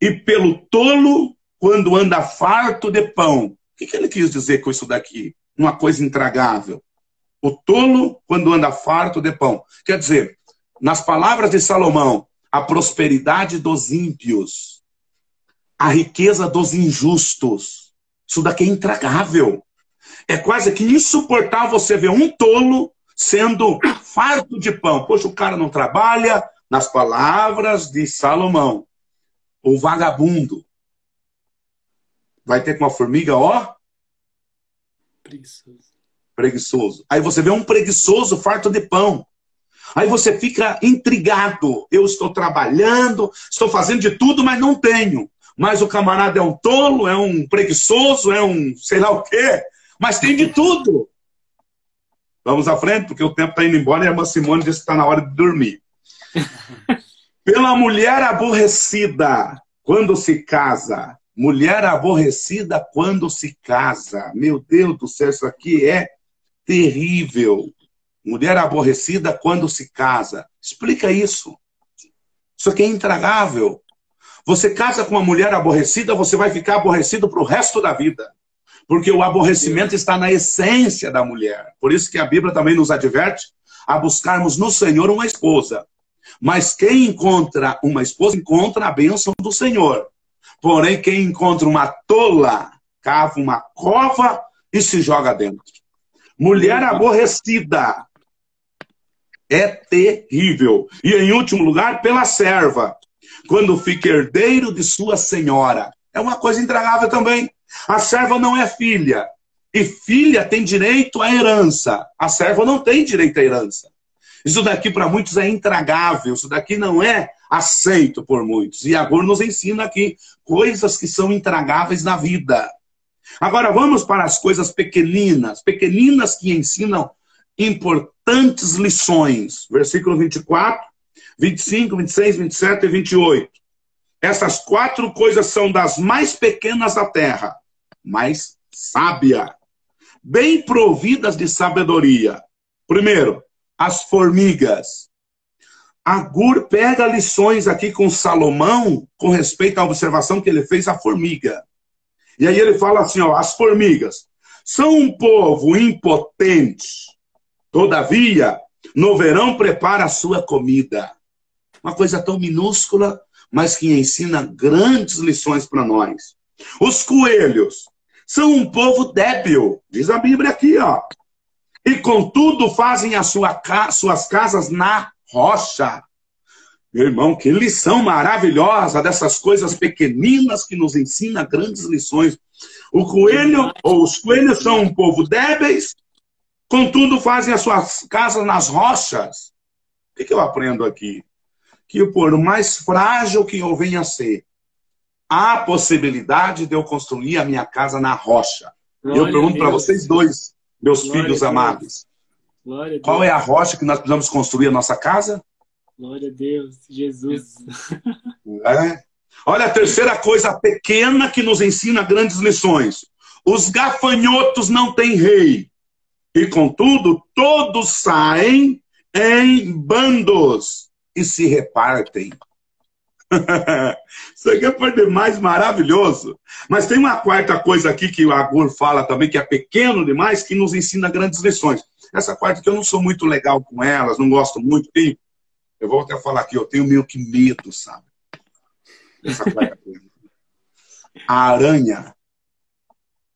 E pelo tolo, quando anda farto de pão. O que, que ele quis dizer com isso daqui? Uma coisa intragável. O tolo, quando anda farto de pão. Quer dizer, nas palavras de Salomão, a prosperidade dos ímpios, a riqueza dos injustos. Isso daqui é intragável. É quase que insuportável você ver um tolo sendo farto de pão. Poxa, o cara não trabalha, nas palavras de Salomão. O vagabundo vai ter com a formiga, ó. Preguiçoso. Preguiçoso. Aí você vê um preguiçoso farto de pão. Aí você fica intrigado. Eu estou trabalhando, estou fazendo de tudo, mas não tenho. Mas o camarada é um tolo, é um preguiçoso, é um sei lá o quê. Mas tem de tudo. Vamos à frente, porque o tempo está indo embora e a irmã Simone disse que está na hora de dormir. Pela mulher aborrecida quando se casa. Mulher aborrecida quando se casa. Meu Deus do céu, isso aqui é terrível. Mulher aborrecida quando se casa. Explica isso. Isso aqui é intragável. Você casa com uma mulher aborrecida, você vai ficar aborrecido para o resto da vida. Porque o aborrecimento está na essência da mulher. Por isso que a Bíblia também nos adverte a buscarmos no Senhor uma esposa. Mas quem encontra uma esposa, encontra a bênção do Senhor. Porém, quem encontra uma tola, cava uma cova e se joga dentro. Mulher aborrecida é terrível. E em último lugar, pela serva, quando fica herdeiro de sua senhora. É uma coisa intragável também. A serva não é filha. E filha tem direito à herança. A serva não tem direito à herança. Isso daqui para muitos é intragável, isso daqui não é aceito por muitos. E agora nos ensina aqui coisas que são intragáveis na vida. Agora vamos para as coisas pequeninas, pequeninas que ensinam importantes lições. Versículo 24, 25, 26, 27 e 28. Essas quatro coisas são das mais pequenas da terra, mais sábia, bem providas de sabedoria. Primeiro, as formigas. Agur pega lições aqui com Salomão com respeito à observação que ele fez à formiga. E aí ele fala assim: ó, as formigas são um povo impotente, todavia, no verão prepara a sua comida. Uma coisa tão minúscula, mas que ensina grandes lições para nós. Os coelhos são um povo débil, diz a Bíblia aqui, ó e contudo fazem as sua, suas casas na rocha. Meu irmão, que lição maravilhosa dessas coisas pequeninas que nos ensina grandes lições. O coelho, ou os coelhos são um povo débeis, contudo fazem as suas casas nas rochas. O que, que eu aprendo aqui? Que por mais frágil que eu venha a ser, há possibilidade de eu construir a minha casa na rocha. E eu pergunto para vocês dois, meus Glória filhos amados. Qual é a rocha que nós precisamos construir a nossa casa? Glória a Deus, Jesus. É. Olha a terceira coisa pequena que nos ensina grandes lições. Os gafanhotos não têm rei. E contudo, todos saem em bandos e se repartem. Isso aqui é demais maravilhoso. Mas tem uma quarta coisa aqui que o Agur fala também, que é pequeno demais, que nos ensina grandes lições. Essa quarta que eu não sou muito legal com elas, não gosto muito. Tenho, eu vou até falar aqui, eu tenho meio que medo, sabe? Essa quarta coisa. A aranha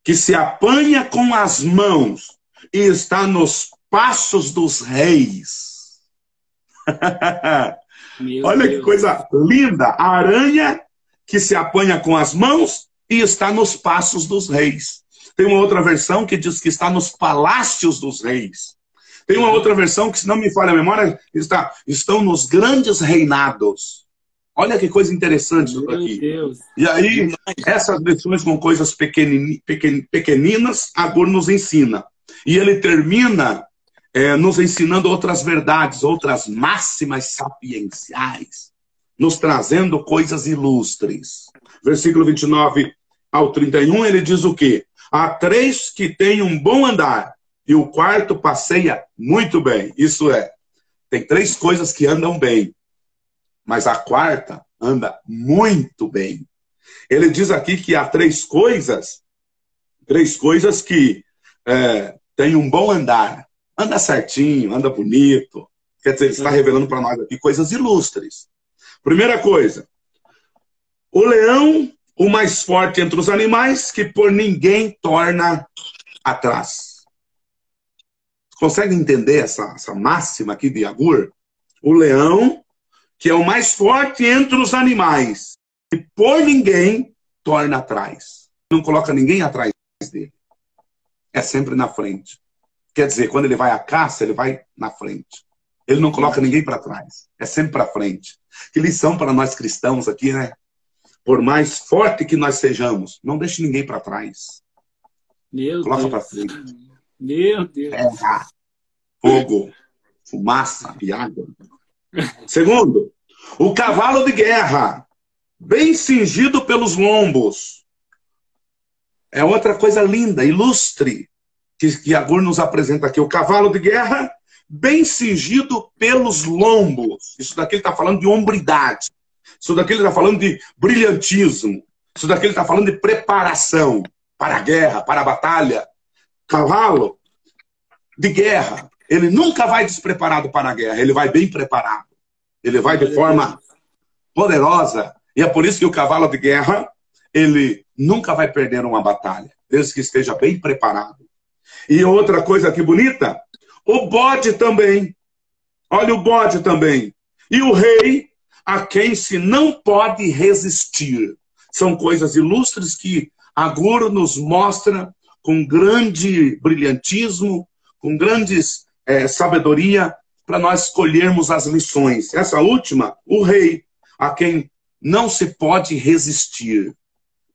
que se apanha com as mãos e está nos passos dos reis. Olha Deus. que coisa linda! A aranha que se apanha com as mãos e está nos passos dos reis. Tem uma outra versão que diz que está nos palácios dos reis. Tem uma outra versão que, se não me falha a memória, está, estão nos grandes reinados. Olha que coisa interessante isso aqui. Deus. E aí, essas lições com coisas pequeninas, Agur nos ensina. E ele termina é, nos ensinando outras verdades, outras máximas sapienciais, nos trazendo coisas ilustres. Versículo 29 ao 31, ele diz o quê? Há três que têm um bom andar, e o quarto passeia muito bem. Isso é, tem três coisas que andam bem, mas a quarta anda muito bem. Ele diz aqui que há três coisas, três coisas que é, têm um bom andar anda certinho, anda bonito, Quer dizer, ele está revelando para nós aqui coisas ilustres. Primeira coisa, o leão, o mais forte entre os animais, que por ninguém torna atrás. Consegue entender essa, essa máxima aqui de Agur? O leão, que é o mais forte entre os animais, que por ninguém torna atrás. Não coloca ninguém atrás. É sempre na frente. Quer dizer, quando ele vai à caça, ele vai na frente. Ele não coloca ninguém para trás. É sempre para frente. Que lição para nós cristãos aqui, né? Por mais forte que nós sejamos, não deixe ninguém para trás. Meu Coloca para frente. Meu Deus. Terra, fogo, fumaça e água. Segundo, o cavalo de guerra, bem cingido pelos lombos. É outra coisa linda, ilustre, que, que Agur nos apresenta aqui. O cavalo de guerra, bem cingido pelos lombos. Isso daqui ele está falando de hombridade. Isso daqui ele está falando de brilhantismo. Isso daqui ele está falando de preparação para a guerra, para a batalha. Cavalo de guerra, ele nunca vai despreparado para a guerra, ele vai bem preparado. Ele vai de forma poderosa. E é por isso que o cavalo de guerra, ele nunca vai perder uma batalha, desde que esteja bem preparado. E outra coisa que bonita, o bode também. Olha o bode também. E o rei, a quem se não pode resistir. São coisas ilustres que Agur nos mostra com grande brilhantismo, com grandes é, sabedoria, para nós escolhermos as lições. Essa última, o rei, a quem não se pode resistir.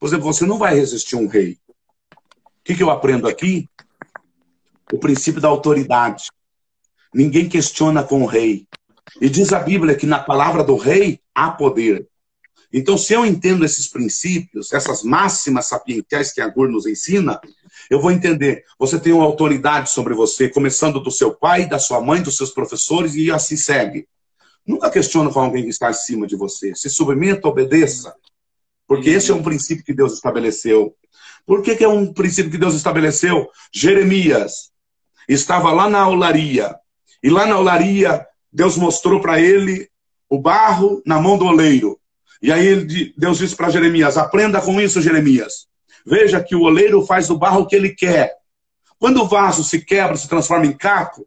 Por exemplo, você não vai resistir a um rei. O que, que eu aprendo aqui? O princípio da autoridade. Ninguém questiona com o rei. E diz a Bíblia que na palavra do rei há poder. Então, se eu entendo esses princípios, essas máximas sapientiais que a Gur nos ensina, eu vou entender. Você tem uma autoridade sobre você, começando do seu pai, da sua mãe, dos seus professores, e assim segue. Nunca questiona com alguém que está acima de você. Se submeta, obedeça. Porque esse é um princípio que Deus estabeleceu. Por que, que é um princípio que Deus estabeleceu? Jeremias estava lá na olaria. E lá na olaria, Deus mostrou para ele o barro na mão do oleiro. E aí Deus disse para Jeremias: aprenda com isso, Jeremias. Veja que o oleiro faz do barro o que ele quer. Quando o vaso se quebra, se transforma em caco,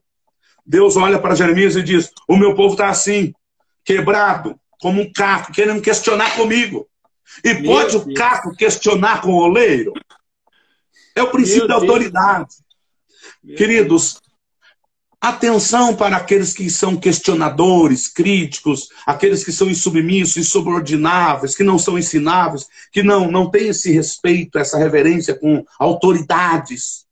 Deus olha para Jeremias e diz: O meu povo está assim, quebrado, como um caco, querendo questionar comigo. E meu pode Deus. o caco questionar com o oleiro? É o princípio meu da autoridade. Deus. Queridos, Atenção para aqueles que são questionadores, críticos, aqueles que são insubmissos, insubordináveis, que não são ensináveis, que não, não têm esse respeito, essa reverência com autoridades.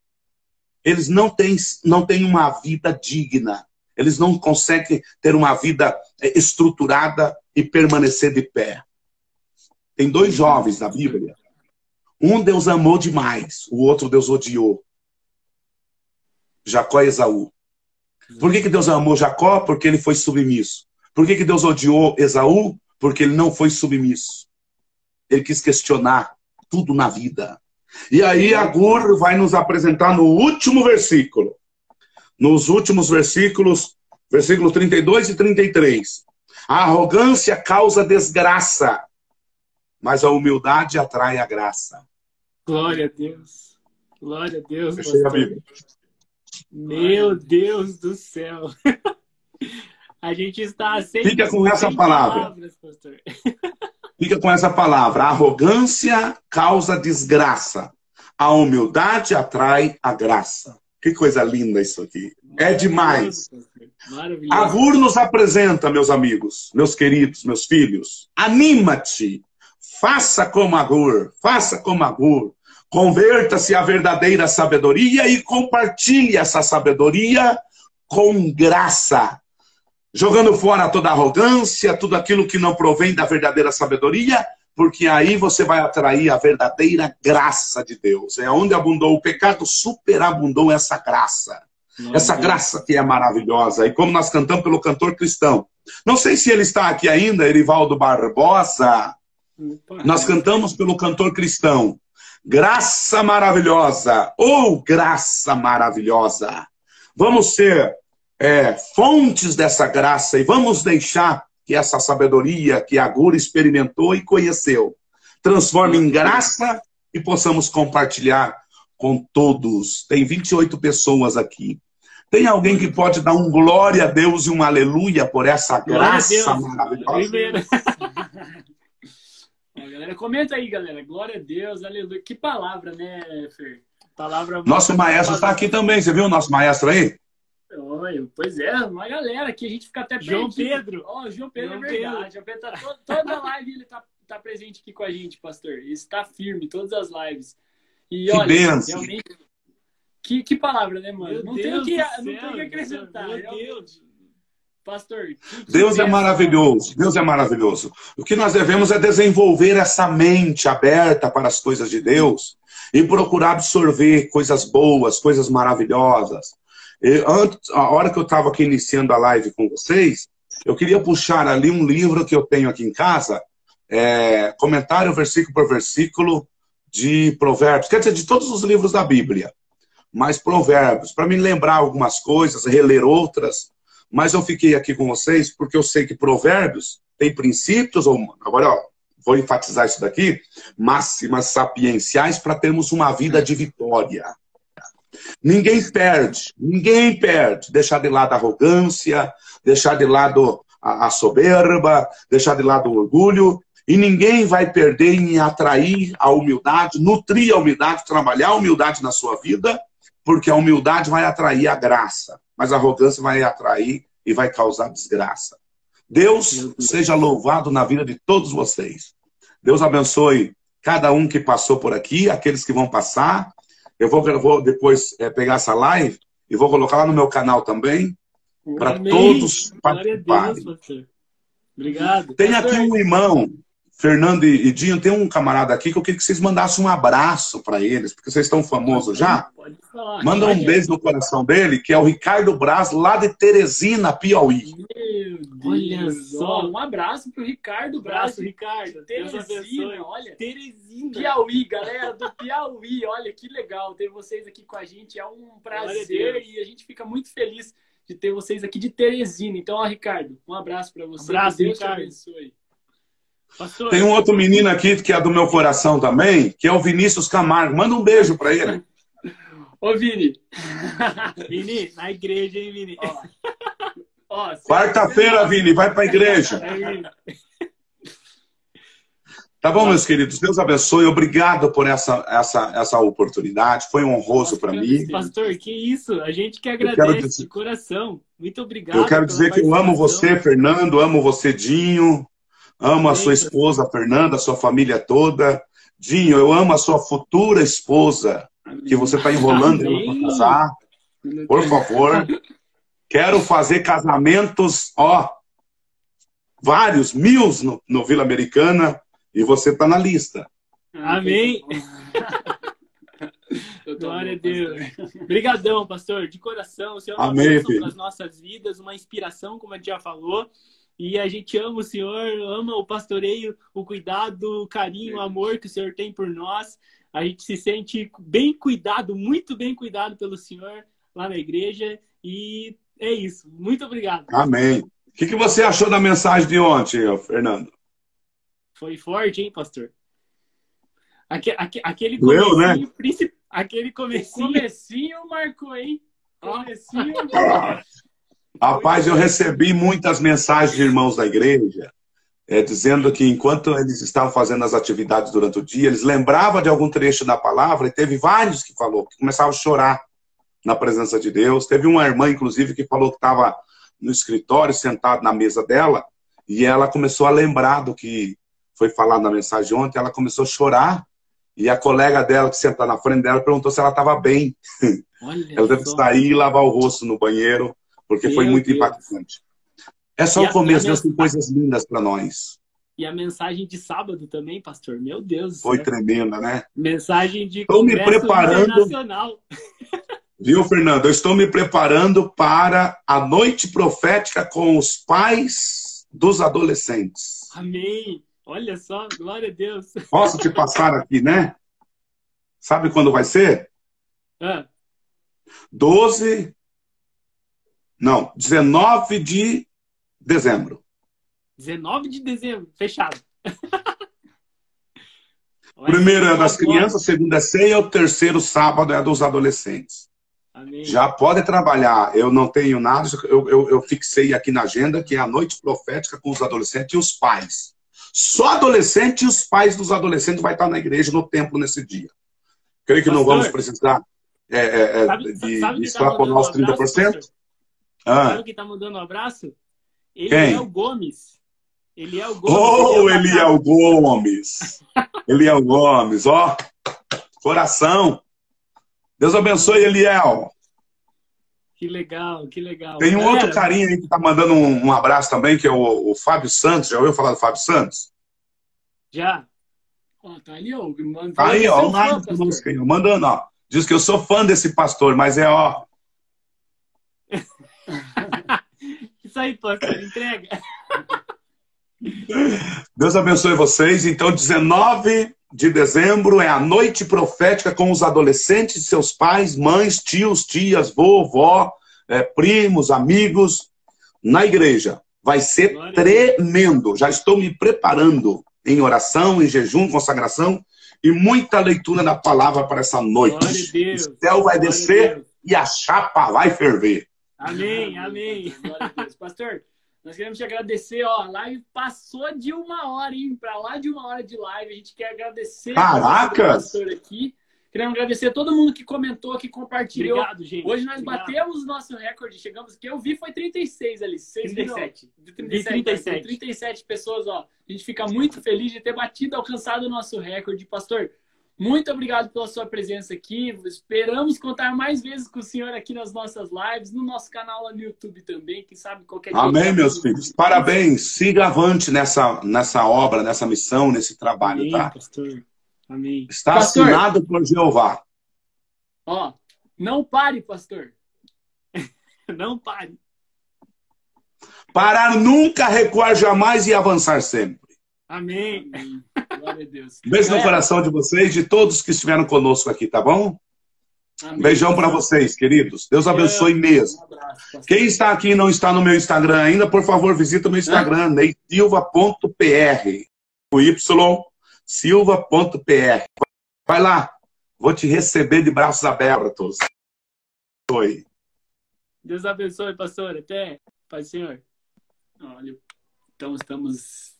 Eles não têm, não têm uma vida digna. Eles não conseguem ter uma vida eh, estruturada e permanecer de pé. Tem dois jovens na Bíblia. Um Deus amou demais, o outro Deus odiou. Jacó e Esaú. Por que, que Deus amou Jacó? Porque ele foi submisso. Por que, que Deus odiou Esaú? Porque ele não foi submisso. Ele quis questionar tudo na vida. E aí Agur vai nos apresentar no último versículo. Nos últimos versículos, versículos 32 e 33. A arrogância causa desgraça, mas a humildade atrai a graça. Glória a Deus. Glória a Deus. Fechei a Bíblia. Meu Deus do céu. A gente está sem. Fica com essa palavra. Palavras, Fica com essa palavra. A arrogância causa desgraça. A humildade atrai a graça. Que coisa linda isso aqui. É demais. Agur nos apresenta, meus amigos, meus queridos, meus filhos. Anima-te. Faça como Agur. Faça como Agur. Converta-se à verdadeira sabedoria e compartilhe essa sabedoria com graça, jogando fora toda arrogância, tudo aquilo que não provém da verdadeira sabedoria, porque aí você vai atrair a verdadeira graça de Deus. É onde abundou o pecado, superabundou essa graça. Essa graça que é maravilhosa. E como nós cantamos pelo cantor cristão. Não sei se ele está aqui ainda, Erivaldo Barbosa. Nós cantamos pelo cantor cristão. Graça maravilhosa, ou oh, graça maravilhosa. Vamos ser é, fontes dessa graça e vamos deixar que essa sabedoria que a Gura experimentou e conheceu transforme em graça e possamos compartilhar com todos. Tem 28 pessoas aqui. Tem alguém que pode dar um glória a Deus e um aleluia por essa graça maravilhosa? Galera, comenta aí, galera. Glória a Deus, aleluia. Que palavra, né, Fer? Palavra Nosso maestro está aqui também, você viu o nosso maestro aí? Oi, pois é, uma galera aqui, a gente fica até João Pedro. Ó, oh, João Pedro João é verdade. Pedro. João Pedro tá todo, toda live ele tá, tá presente aqui com a gente, pastor. Ele está firme, todas as lives. E que olha, benção. realmente. Que, que palavra, né, mano? Meu não Deus tem o que, não tem que acrescentar. Meu. Deus. Pastor. que- que Deus é benção. maravilhoso, Deus é maravilhoso. O que nós devemos é desenvolver essa mente aberta para as coisas de Deus e procurar absorver coisas boas, coisas maravilhosas. E antes, a hora que eu estava aqui iniciando a live com vocês, eu queria puxar ali um livro que eu tenho aqui em casa, é, comentário versículo por versículo de Provérbios, quer dizer, de todos os livros da Bíblia, mas Provérbios, para me lembrar algumas coisas, reler outras, mas eu fiquei aqui com vocês porque eu sei que Provérbios tem princípios, ou agora ó, vou enfatizar isso daqui, máximas sapienciais para termos uma vida de vitória. Ninguém perde, ninguém perde. Deixar de lado a arrogância, deixar de lado a, soberba, deixar de lado o orgulho, e ninguém vai perder em atrair a humildade, nutrir a humildade, trabalhar a humildade na sua vida, porque a humildade vai atrair a graça, mas a arrogância vai atrair e vai causar desgraça. Deus seja louvado na vida de todos vocês. Deus abençoe cada um que passou por aqui, aqueles que vão passar. Eu vou, eu vou depois é, pegar essa live e vou colocar lá no meu canal também, para todos Deus, participarem. pastor. Obrigado. Tem aqui um irmão, Fernando e Dinho, tem um camarada aqui que eu queria que vocês mandassem um abraço para eles, porque vocês estão famosos já. Pode falar. Manda um beijo no coração dele, que é o Ricardo Braz, lá de Teresina, Piauí. Meu Deus. Olha só. Um abraço pro Ricardo Abraço, Braço. Ricardo. Teresina, olha. Teresina. Piauí, galera do Piauí, olha que legal ter vocês aqui com a gente, é um prazer e a gente fica muito feliz de ter vocês aqui de Teresina. Então, ó, Ricardo, um abraço para você. Abraço, que Deus Ricardo. te abençoe. Pastor, Tem um outro menino aqui que é do meu coração também, que é o Vinícius Camargo. Manda um beijo para ele. Ô, Vini. Vini, na igreja, hein, Vini? Ó, ó, se- Quarta-feira, Vini, vai para a igreja. Tá bom, meus queridos? Deus abençoe. Obrigado por essa, essa, essa oportunidade. Foi honroso para mim. Pastor, que isso? A gente que agradece dizer- de coração. Muito obrigado. Eu quero dizer que eu amo você, Fernando, amo você, Dinho, amo a sua esposa, Fernanda, a sua família toda. Dinho, eu amo a sua futura esposa, que você está enrolando ela para casar. Por favor. Quero fazer casamentos, ó, vários, mil no, no Vila Americana, e você está na lista. Amém. Glória a Deus. Obrigadão, pastor, de coração. O Senhor é uma Amém, bênção filho. para as nossas vidas, uma inspiração, como a gente já falou. E a gente ama o Senhor, ama o pastoreio, o cuidado, o carinho, o amor que o Senhor tem por nós. A gente se sente bem cuidado, muito bem cuidado pelo Senhor lá na igreja. E é isso. Muito obrigado. Amém. O que, que você achou da mensagem de ontem, Fernando? Foi forte, hein, pastor? Aque, aque, aquele Doeu, né? comecinho, princip- aquele O comecinho. comecinho marcou, hein? Comecinho. Rapaz, eu recebi muitas mensagens de irmãos da igreja é, dizendo que enquanto eles estavam fazendo as atividades durante o dia, eles lembravam de algum trecho da palavra e teve vários que falou que começavam a chorar na presença de Deus. Teve uma irmã, inclusive, que falou que estava no escritório, sentado na mesa dela, e ela começou a lembrar do que foi falado na mensagem ontem, ela começou a chorar, e a colega dela, que sentou na frente dela, perguntou se ela estava bem. Olha Ela teve que só. sair e lavar o rosto no banheiro, porque foi Meu muito Deus. impactante. É só E o começo, Deus tem coisas lindas para nós. E a mensagem de sábado também, pastor. Meu Deus Foi céu. tremenda, né? Mensagem de Tô me preparando. internacional. Viu, Fernando? Eu estou me preparando para a noite profética com os pais dos adolescentes. Amém. Olha só, glória a Deus. Posso te passar aqui, né? Sabe quando vai ser? Ah, 12, Não, 19 de dezembro. 19 de dezembro, fechado. Primeiro é das crianças, segundo é ceia, o terceiro sábado é dos adolescentes. Amém. Já pode trabalhar. Eu não tenho nada, eu, eu, eu fixei aqui na agenda que é a noite profética com os adolescentes e os pais. Só adolescente e os pais dos adolescentes vai estar na igreja, no templo, nesse dia. Creio que não Pastor, vamos precisar é, é, é, Sabe, de, sabe quem tá um abraço, 30%. pastor? Ah. Sabe quem tá mandando um abraço? Ele é o Gomes. Ele é o Gomes. Oh, ele é o Eliel Gomes. Eliel Gomes, ó. Coração. Deus abençoe, Eliel. Que legal, que legal. Tem um Galera, outro carinha aí que tá mandando um, um abraço também, que é o, o Fábio Santos. Já ouviu falar do Fábio Santos? Já. Ó, tá ali, ó. Mano, Tá aí, é ó, um online fã, mandando, ó. Diz que eu sou fã desse pastor, mas é, ó. Isso aí, pastor, entrega. Deus abençoe vocês. Então, 19 de dezembro é a noite profética com os adolescentes, seus pais, mães, tios, tias, vovó, é, primos, amigos, na igreja. Vai ser tremendo. Já estou me preparando em oração, em jejum, consagração e muita leitura da palavra para essa noite. O céu vai Glória descer e a chapa vai ferver. Amém, amém. Glória a Deus. Pastor, nós queremos te agradecer, ó. A live passou de uma hora, hein? Pra lá de uma hora de live. A gente quer agradecer Caracas! pastor aqui. Queremos agradecer a todo mundo que comentou, que compartilhou. Obrigado, gente. Hoje nós Obrigado. batemos o nosso recorde, chegamos, que eu vi foi 36 ali, 6 37. De Vi 37, 37. 37 pessoas, ó. A gente fica muito feliz de ter batido, alcançado o nosso recorde. Pastor, muito obrigado pela sua presença aqui. Esperamos contar mais vezes com o senhor aqui nas nossas lives, no nosso canal lá no YouTube também, quem sabe qualquer dia Amém, estamos meus filhos. Parabéns. Siga avante nessa, nessa obra, nessa missão, nesse trabalho, Amém, tá? pastor. Amém. Está Pastor. assinado por Jeová. Ó, não pare, pastor. Não pare. Parar nunca, recuar jamais e avançar sempre. Amém. Amém. Glória a Deus. Beijo no Galera, coração de vocês, de todos que estiveram conosco aqui, tá bom? amém. Beijão para vocês, queridos. Deus abençoe mesmo. Um abraço. Quem está aqui e não está no meu Instagram ainda, por favor, visita o meu Instagram, neysilva.pr. O Y, silva.pr. Vai lá, vou te receber de braços abertos. Oi. Deus abençoe, pastor. Até. Paz, Senhor. Olha, então estamos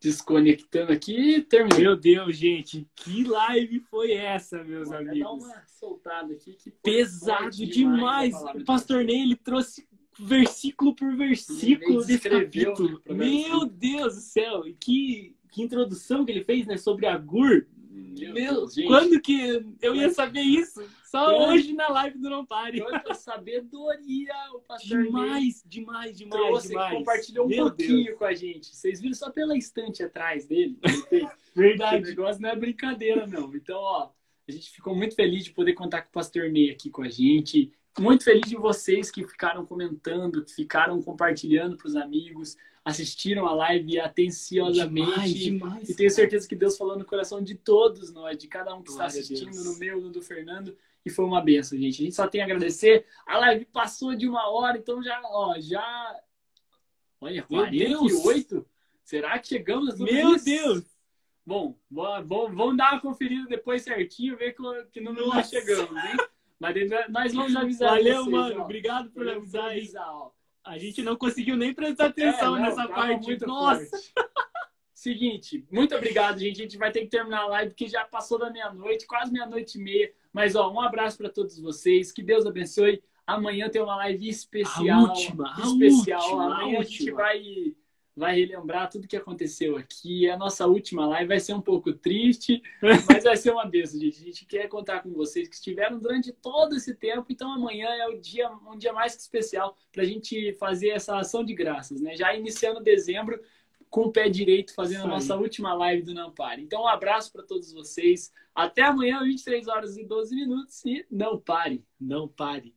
desconectando aqui. Terminou. Meu Deus, gente. Que live foi essa, meus Vou até dar amigos? uma soltada aqui. Que Pesado demais. palavra O pastor Ney, ele trouxe versículo por versículo desse capítulo. programa Meu. Deus do céu. E que, que introdução que ele fez, né? Sobre a Gur. Meu Meu, Deus, quando que eu ia saber isso? Só hoje na live do Não Pare. Quanta sabedoria o pastor Ney Demais, demais, demais, trouxe, demais. compartilhou um Meu pouquinho Deus. com a gente. Vocês viram só pela estante atrás dele? Ele tem- O Verdade. negócio não é brincadeira, não. Então, ó, a gente ficou muito feliz de poder contar com o Pastor Ney aqui com a gente. Muito feliz de vocês que ficaram comentando, que ficaram compartilhando para os amigos, assistiram a live atenciosamente. Demais, demais. E tenho certeza que Deus falou no coração de todos nós, de cada um que está Glória a assistindo, no meu, no do Fernando. E foi uma benção, gente. A gente só tem a agradecer. A live passou de uma hora, então já, ó, já. Olha, Meu 48? Será que chegamos tudo Meu? Deus. Bom, bo- bo- vamos dar uma conferida depois certinho, ver que, que número nós Nossa. chegamos, hein? Mas nós vamos avisar. Valeu, vocês, mano. ó. Obrigado por avisar aí. avisar. A gente não conseguiu nem prestar atenção É, não, nessa parte. Nossa. Seguinte, muito obrigado, gente. A gente vai ter que terminar a live porque já passou da meia-noite, quase meia-noite e meia. Mas, ó, um abraço para todos vocês. Que Deus abençoe. Amanhã tem uma live especial. A última, a especial. última, a Amanhã a, gente última. vai, vai relembrar tudo que aconteceu aqui. É a nossa última live vai ser um pouco triste, mas vai ser uma bênção, gente. A gente quer contar com vocês que estiveram durante todo esse tempo. Então, amanhã é o dia, um dia mais que especial para a gente fazer essa ação de graças, né? Já iniciando dezembro com o pé direito, fazendo a aí. nossa última live do Não Pare. Então, um abraço para todos vocês. Até amanhã, 23 horas e 12 minutos. E não pare. Não pare.